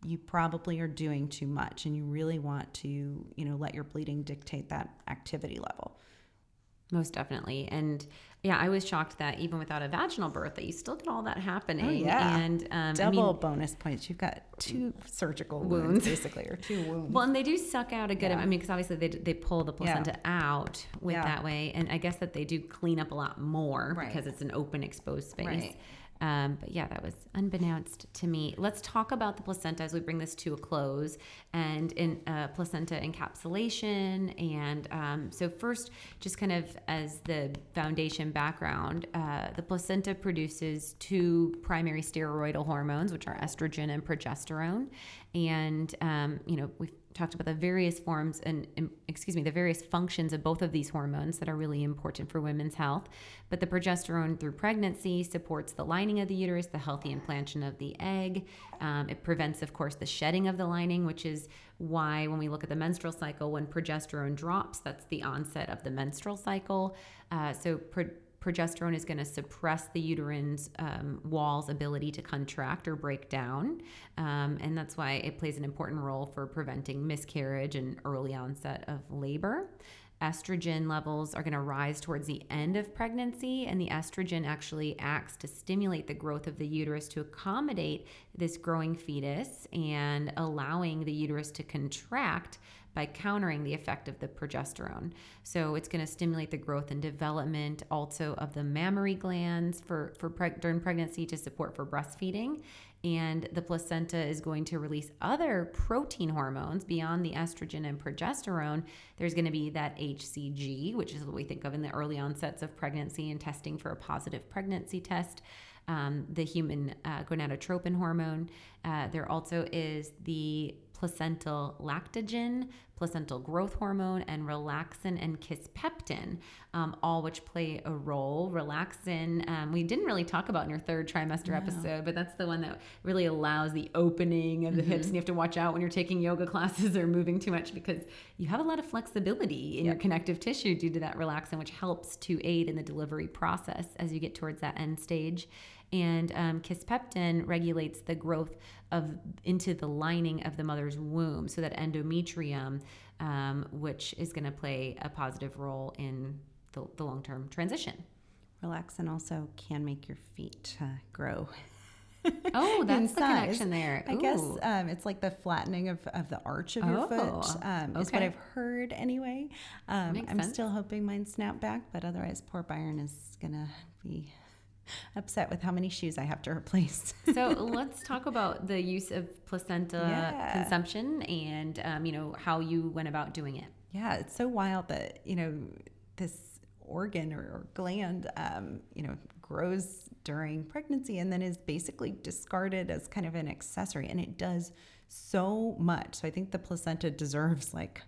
S3: you probably are doing too much and you really want to, you know, let your bleeding dictate that activity level.
S2: Most definitely. And yeah, I was shocked that even without a vaginal birth, that you still get all that happening.
S3: Oh, yeah.
S2: And um,
S3: Double
S2: I mean,
S3: bonus points. You've got two surgical
S2: Wounds.
S3: wounds, <laughs> basically, or two wounds.
S2: well, and they do suck out a good.
S3: Yeah.
S2: I mean, because obviously they they pull the placenta out with
S3: Yeah.
S2: that way, and I guess that they do clean up a lot more
S3: Right.
S2: because it's an open, exposed space.
S3: Right.
S2: Um, but yeah, that was unbeknownst to me. Let's talk about the placenta as we bring this to a close and in uh, placenta encapsulation. And um, so, first, just kind of as the foundation background, uh, the placenta produces two primary steroidal hormones, which are estrogen and progesterone. And, um, you know, we've talked about the various forms and, excuse me the various functions of both of these hormones that are really important for women's health. But the progesterone through pregnancy supports the lining of the uterus the healthy implantation of the egg. Um, it prevents of course the shedding of the lining which is why when we look at the menstrual cycle when progesterone drops that's the onset of the menstrual cycle. Uh, so pro- progesterone is going to suppress the uterine's um, wall's ability to contract or break down. Um, and that's why it plays an important role for preventing miscarriage and early onset of labor. estrogen levels are going to rise towards the end of pregnancy, and the estrogen actually acts to stimulate the growth of the uterus to accommodate this growing fetus and allowing the uterus to contract by countering the effect of the progesterone. So it's going to stimulate the growth and development also of the mammary glands for, for preg- during pregnancy to support for breastfeeding. And the placenta is going to release other protein hormones beyond the estrogen and progesterone. There's going to be that HCG, which is what we think of in the early onsets of pregnancy and testing for a positive pregnancy test. Um, the human uh, gonadotropin hormone. Uh, there also is the placental lactogen, placental growth hormone, and relaxin and kisspeptin, um, all which play a role. Relaxin, um, we didn't really talk about in your third trimester no. episode, but that's the one that really allows the opening of the mm-hmm. hips. And you have to watch out when you're taking yoga classes or moving too much because you have a lot of flexibility in yep. your connective tissue due to that relaxin, which helps to aid in the delivery process as you get towards that end stage and um, kisspeptin regulates the growth of into the lining of the mother's womb so that endometrium um, which is going to play a positive role in the, the long-term transition
S3: relaxin also can make your feet uh, grow <laughs>
S2: oh, <laughs> that's the connection there.
S3: Ooh. I guess um, it's like the flattening of, of the arch of your oh, foot. Um, okay. Is what I've heard anyway. Um, I'm sense. still hoping mine snap back, but otherwise, poor Byron is gonna be upset with how many shoes I have to replace. <laughs>
S2: so let's talk about the use of placenta yeah. consumption and um, you know how you went about doing it.
S3: Yeah, it's so wild that you know this organ or, or gland, um, you know, grows during pregnancy and then is basically discarded as kind of an accessory, and it does so much. So I think the placenta deserves like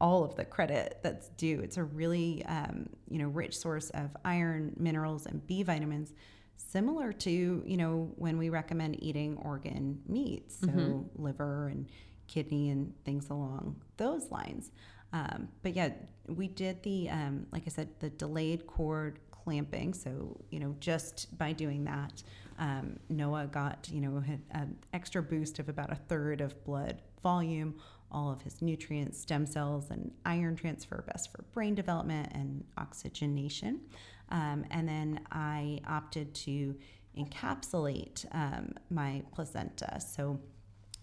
S3: all of the credit that's due. It's a really um, you know rich source of iron, minerals, and B vitamins, similar to you know when we recommend eating organ meats, so mm-hmm. liver and kidney and things along those lines. Um, but yeah, we did the um, like I said the delayed cord clamping. So you know just by doing that, um, Noah got you know an extra boost of about a third of blood volume all of his nutrients, stem cells, and iron transfer, best for brain development and oxygenation. Um, and then I opted to encapsulate um, my placenta. So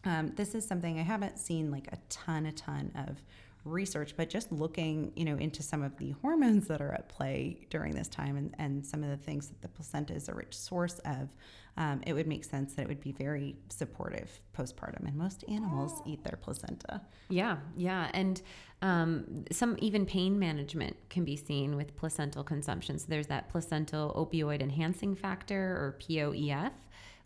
S3: um, this is something I haven't seen like a ton, a ton of research, but just looking, you know, into some of the hormones that are at play during this time and, and some of the things that the placenta is a rich source of, um, it would make sense that it would be very supportive postpartum. And most animals eat their placenta.
S2: Yeah, yeah. And um, some even pain management can be seen with placental consumption. So there's that placental opioid enhancing factor or POEF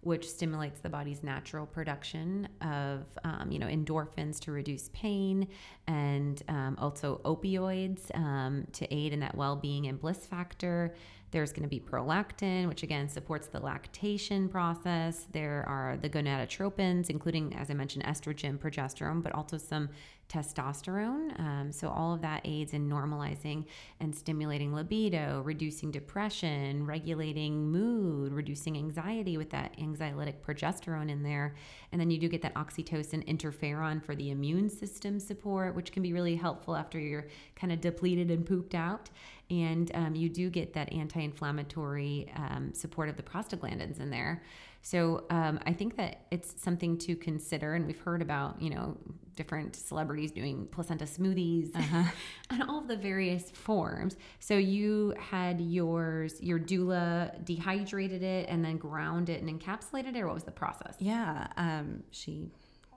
S2: which stimulates the body's natural production of um, you know endorphins to reduce pain and um, also opioids um, to aid in that well-being and bliss factor there's going to be prolactin which again supports the lactation process there are the gonadotropins including as i mentioned estrogen progesterone but also some testosterone. Um, so, all of that aids in normalizing and stimulating libido, reducing depression, regulating mood, reducing anxiety with that anxiolytic progesterone in there. And then you do get that oxytocin interferon for the immune system support, which can be really helpful after you're kind of depleted and pooped out. And um, you do get that anti inflammatory um, support of the prostaglandins in there. So um, I think that it's something to consider, and we've heard about you know different celebrities doing placenta smoothies uh-huh. <laughs> and all the various forms. So you had yours, your doula dehydrated it and then ground it and encapsulated it, or what was the process?
S3: Yeah, um, she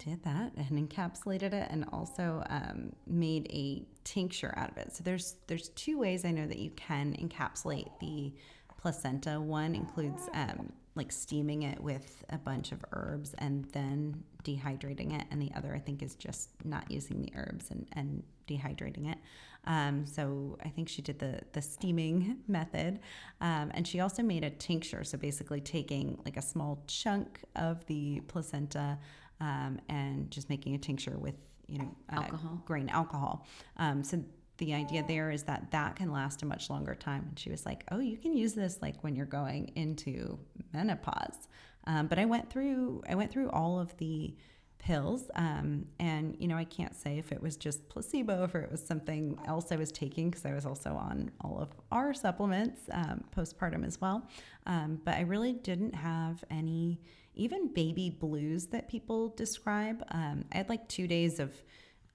S3: did that and encapsulated it and also um, made a tincture out of it. So there's there's two ways I know that you can encapsulate the placenta. One includes um, like steaming it with a bunch of herbs and then dehydrating it. And the other, I think, is just not using the herbs and, and dehydrating it. Um, so I think she did the, the steaming <laughs> method. Um, and she also made a tincture. So basically taking like a small chunk of the placenta um, and just making a tincture with, you know,
S2: uh, alcohol.
S3: grain alcohol. Um, so the idea there is that that can last a much longer time. And she was like, "Oh, you can use this like when you're going into menopause." Um, but I went through I went through all of the pills. Um, and, you know, I can't say if it was just placebo, or if it was something else I was taking, because I was also on all of our supplements um, postpartum as well. Um, but I really didn't have any, even baby blues that people describe. Um, I had like two days of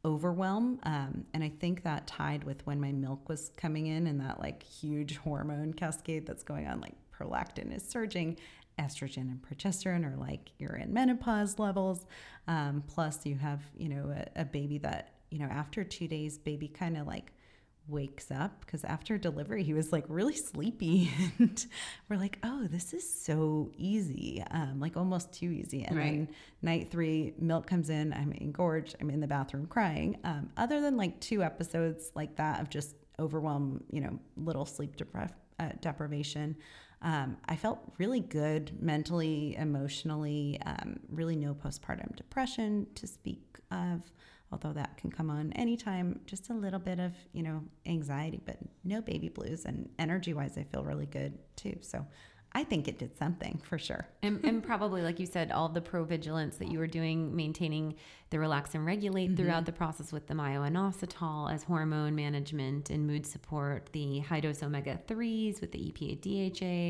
S3: overwhelm. Um, and I think that tied with when my milk was coming in and that like huge hormone cascade that's going on, like prolactin is surging estrogen and progesterone are like you're in menopause levels. Um, plus, you have, you know, a, a baby that, you know, after two days, baby kind of like wakes up because after delivery he was like really sleepy <laughs> and we're like oh this is so easy um, like almost too easy and right. then night three milk comes in i'm engorged i'm in the bathroom crying um, other than like two episodes like that of just overwhelm you know little sleep depri- uh, deprivation um, I felt really good mentally, emotionally, um, really no postpartum depression to speak of, although that can come on anytime. Just a little bit of, you know, anxiety, but no baby blues. And energy wise, I feel really good too. So I think it did something for sure.
S2: and, and, probably, like you said, all the provigilance that you were doing, maintaining the relax and regulate mm-hmm. throughout the process with the myo-inositol as hormone management and mood support, the high dose omega 3s with the EPA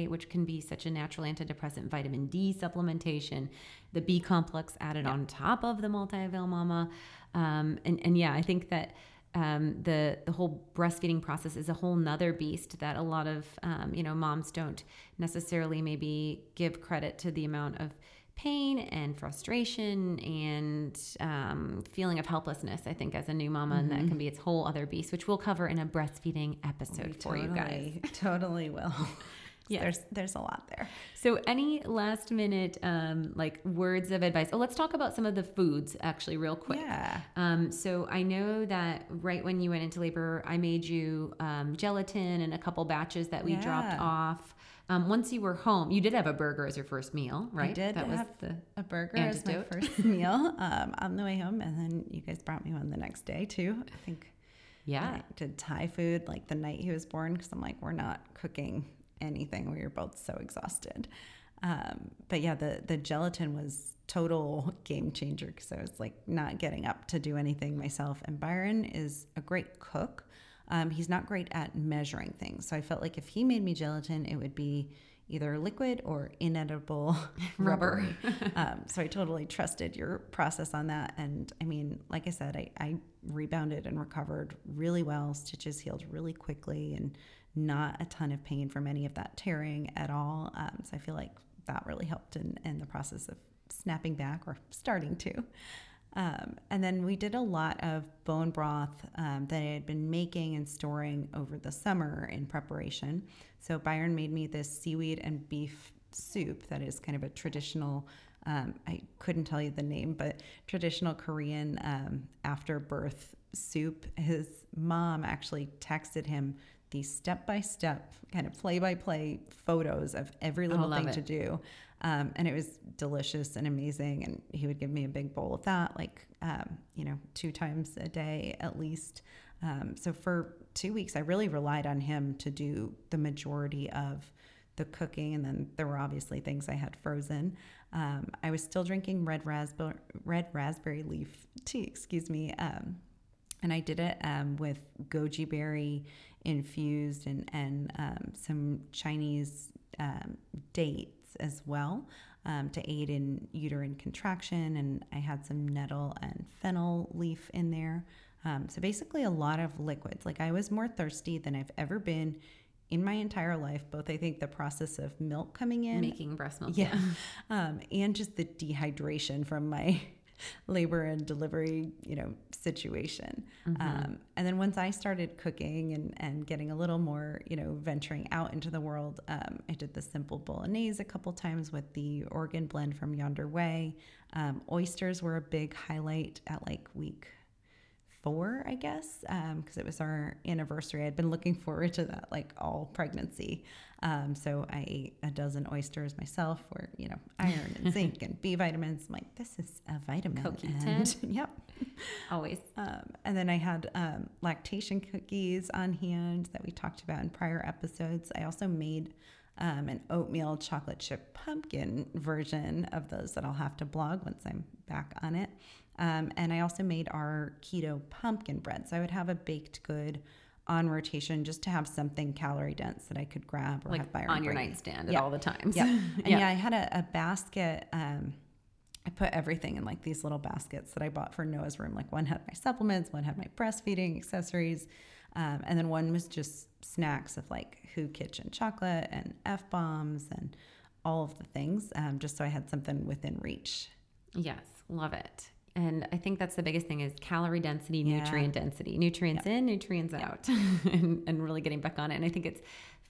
S2: DHA, which can be such a natural antidepressant, vitamin D supplementation, the B complex added on top of the multi avail mama. Um, and, and yeah, I think that um, the the whole breastfeeding process is a whole nother beast that a lot of um, you know moms don't necessarily maybe give credit to the amount of pain and frustration and um, feeling of helplessness. I think as a new mama, mm-hmm. and that can mm-hmm. be its whole other beast, which we'll cover in a breastfeeding episode we for
S3: totally,
S2: you guys. <laughs>
S3: Totally will. Yeah. there's there's a lot there.
S2: So, any last minute um, like words of advice? Oh, let's talk about some of the foods actually, real quick.
S3: Yeah.
S2: Um, so I know that right when you went into labor, I made you um, gelatin and a couple batches that we yeah. dropped off. Um, once you were home, you did have a burger as your first meal, right? I
S3: did. That was the a burger antidote. as my first <laughs> meal um, on the way home, and then you guys brought me one the next day too. I think.
S2: Yeah. I
S3: did Thai food like the night he was born because I'm like, we're not cooking anything. We were both so exhausted. Um, but yeah, the the gelatin was total game changer because I was like not getting up to do anything myself. And Byron is a great cook. Um, he's not great at measuring things, so I felt like if he made me gelatin, it would be either liquid or inedible <laughs> rubber. <laughs> um, so I totally trusted your process on that. And I mean, like I said, I, I rebounded and recovered really well. Stitches healed really quickly and not a ton of pain from any of that tearing at all. Um, so I feel like that really helped in, in the process of snapping back or starting to. Um, and then we did a lot of bone broth um, that I had been making and storing over the summer in preparation. So Byron made me this seaweed and beef soup that is kind of a traditional. Um, I couldn't tell you the name, but traditional Korean um, after birth soup. His mom actually texted him these step by step, kind of play by play photos of every little thing it. to do. Um, and it was delicious and amazing. And he would give me a big bowl of that, like, um, you know, two times a day at least. Um, so for two weeks, I really relied on him to do the majority of the cooking. And then there were obviously things I had frozen. Um, I was still drinking red raspberry, red raspberry leaf tea, excuse me. Um, and I did it um, with goji berry infused and, and um, some Chinese um, dates as well um, to aid in uterine contraction. And I had some nettle and fennel leaf in there. Um, so basically, a lot of liquids. Like I was more thirsty than I've ever been in my entire life, both I think the process of milk coming in,
S2: making breast milk,
S3: yeah, <laughs> um, and just the dehydration from my <laughs> labor and delivery, you know, situation. Mm-hmm. Um, and then once I started cooking and, and getting a little more, you know, venturing out into the world, um, I did the simple bolognese a couple times with the organ blend from Yonder Way. Um, oysters were a big highlight at like week four, I guess, because um, it was our anniversary. I'd been looking forward to that like all pregnancy. Um, so I ate a dozen oysters myself for, you know, iron and <laughs> zinc and B vitamins. I'm like, this is a vitamin.
S2: CoQ10. <laughs>
S3: yep.
S2: Always.
S3: Um, and then I had um, lactation cookies on hand that we talked about in prior episodes. I also made um, an oatmeal chocolate chip pumpkin version of those that I'll have to blog once I'm back on it. Um, and I also made our keto pumpkin bread. So I would have a baked good on rotation just to have something calorie dense that I could grab or
S2: like
S3: have by
S2: on your nightstand
S3: Yeah.
S2: at all the times.
S3: Yeah. <laughs> And yeah, I had a, a basket. Um, I put everything in like these little baskets that I bought for Noah's room. Like one had my supplements, one had my breastfeeding accessories, um, and then one was just snacks of like Hu Kitchen chocolate and F bombs and all of the things, um, just so I had something within reach.
S2: Yes, love it. And I think that's the biggest thing is calorie density,
S3: Yeah.
S2: nutrient density, nutrients in, nutrients out, <laughs> and, and really getting back on it. And I think it's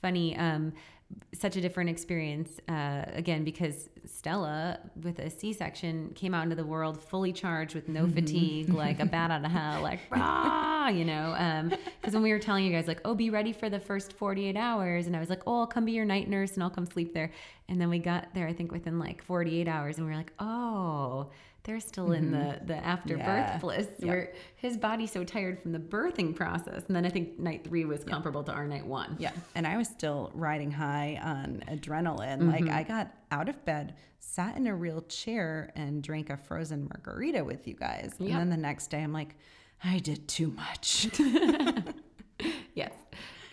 S2: funny, um, such a different experience, uh, again, because Stella with a C-section came out into the world fully charged with no fatigue, like a bat out of hell, like, <laughs> rah, you know, because when we were telling you guys like, oh, be ready for the first 48 hours. And I was like, oh, I'll come be your night nurse and I'll come sleep there. And then we got there, I think within like 48 hours and we were like, oh, they're still in the the after
S3: Yeah.
S2: birth bliss where his body's so tired from the birthing process and then i think night three was comparable to our night one
S3: Yeah. And I was still riding high on adrenaline. Like I got out of bed, sat in a real chair, and drank a frozen margarita with you guys. And then the next day, I'm like, I did too much. <laughs> <laughs>
S2: yes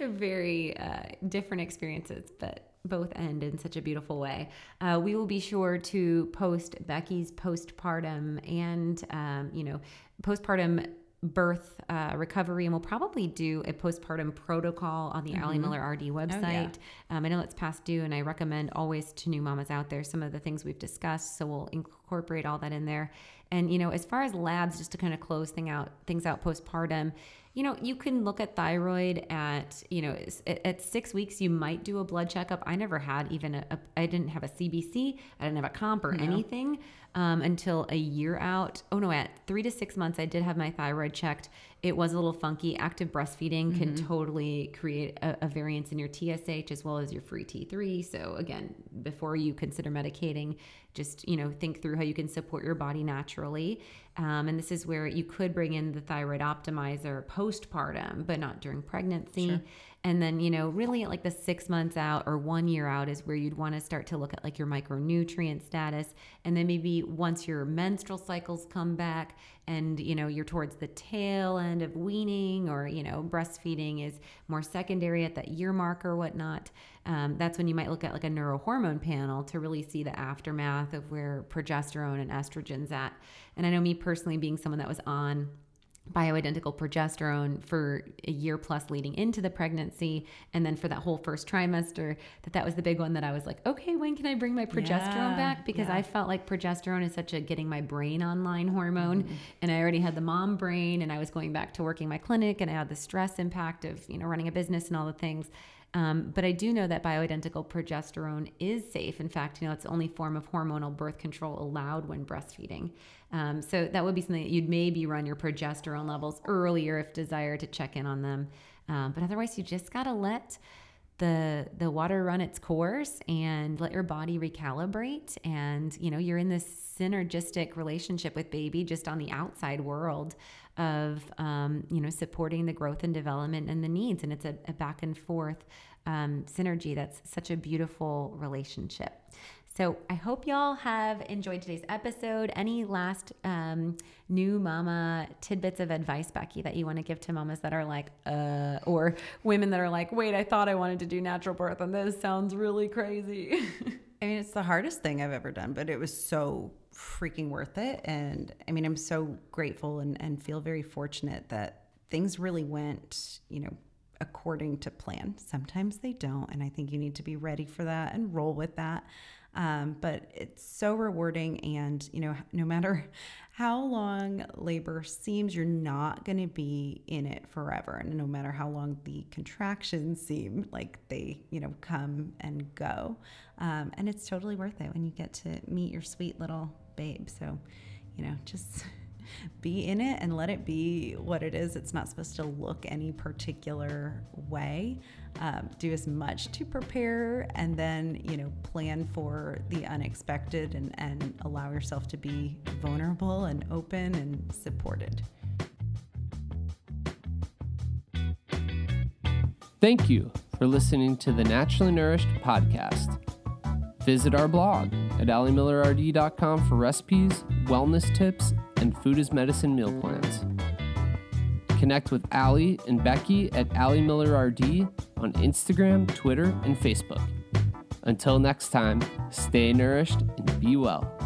S2: very uh, different experiences but both end in such a beautiful way. Uh, we will be sure to post becky's postpartum and um, you know postpartum birth uh, recovery and we'll probably do a postpartum protocol on the Ali Miller RD website. Um, I know it's past due and I recommend always to new mamas out there some of the things we've discussed so we'll incorporate all that in there. And you know as far as labs just to kind of close thing out things out postpartum you know you can look at thyroid at you know at, six weeks you might do a blood checkup. I never had even a, a i didn't have a cbc i didn't have a comp or anything um, until a year out. Oh no at three to six months i did have my thyroid checked. It was a little funky. Active breastfeeding can totally create a, a variance in your tsh as well as your free t3 so again before you consider medicating just you know think through how you can support your body naturally. Um, and this is where you could bring in the thyroid optimizer postpartum but not during pregnancy and then you know really at like the six months out or one year out is where you'd want to start to look at like your micronutrient status. And then maybe once your menstrual cycles come back and you know you're towards the tail end of weaning or you know breastfeeding is more secondary at that year mark or whatnot um, that's when you might look at like a neurohormone panel to really see the aftermath of where progesterone and estrogen's at. And i know me personally being someone that was on bioidentical progesterone for a year plus leading into the pregnancy and then for that whole first trimester that that was the big one that I was like okay when can I bring my progesterone
S3: Yeah,
S2: back because
S3: yeah.
S2: I felt like progesterone is such a getting my brain online hormone
S3: Mm-hmm.
S2: and I already had the mom brain and I was going back to working my clinic and I had the stress impact of you know running a business and all the things um, but I do know that bioidentical progesterone is safe. In fact, you know, it's the only form of hormonal birth control allowed when breastfeeding. Um, so that would be something that you'd maybe run your progesterone levels earlier if desired to check in on them. Um, but otherwise, you just got to let the the water run its course and let your body recalibrate. And you know you're in this synergistic relationship with baby just on the outside world of um, you know supporting the growth and development and the needs. And it's a, a back and forth um, synergy that's such a beautiful relationship so I hope y'all have enjoyed today's episode. Any last um, new mama tidbits of advice, Becky, that you want to give to mamas that are like, uh, or women that are like, wait, I thought I wanted to do natural birth, and this sounds really crazy. <laughs>
S3: I mean, it's the hardest thing I've ever done, but it was so freaking worth it. And I mean, I'm so grateful and, and feel very fortunate that things really went, you know, according to plan. Sometimes they don't. And I think you need to be ready for that and roll with that. Um, but it's so rewarding. And, you know, <laughs> no matter how long labor seems, you're not going to be in it forever. And no matter how long the contractions seem like they, you know, come and go. Um, and it's totally worth it when you get to meet your sweet little babe. So, you know, just <laughs> be in it and let it be what it is. It's not supposed to look any particular way. Um, do as much to prepare and then, you know, plan for the unexpected and, and allow yourself to be vulnerable and open and supported.
S1: Thank you for listening to the Naturally Nourished podcast. Visit our blog at alimillerrd.com for recipes, wellness tips, and food is medicine meal plans. Connect with Ali and Becky at Ali Miller RD on Instagram, Twitter, and Facebook. Until next time, stay nourished and be well.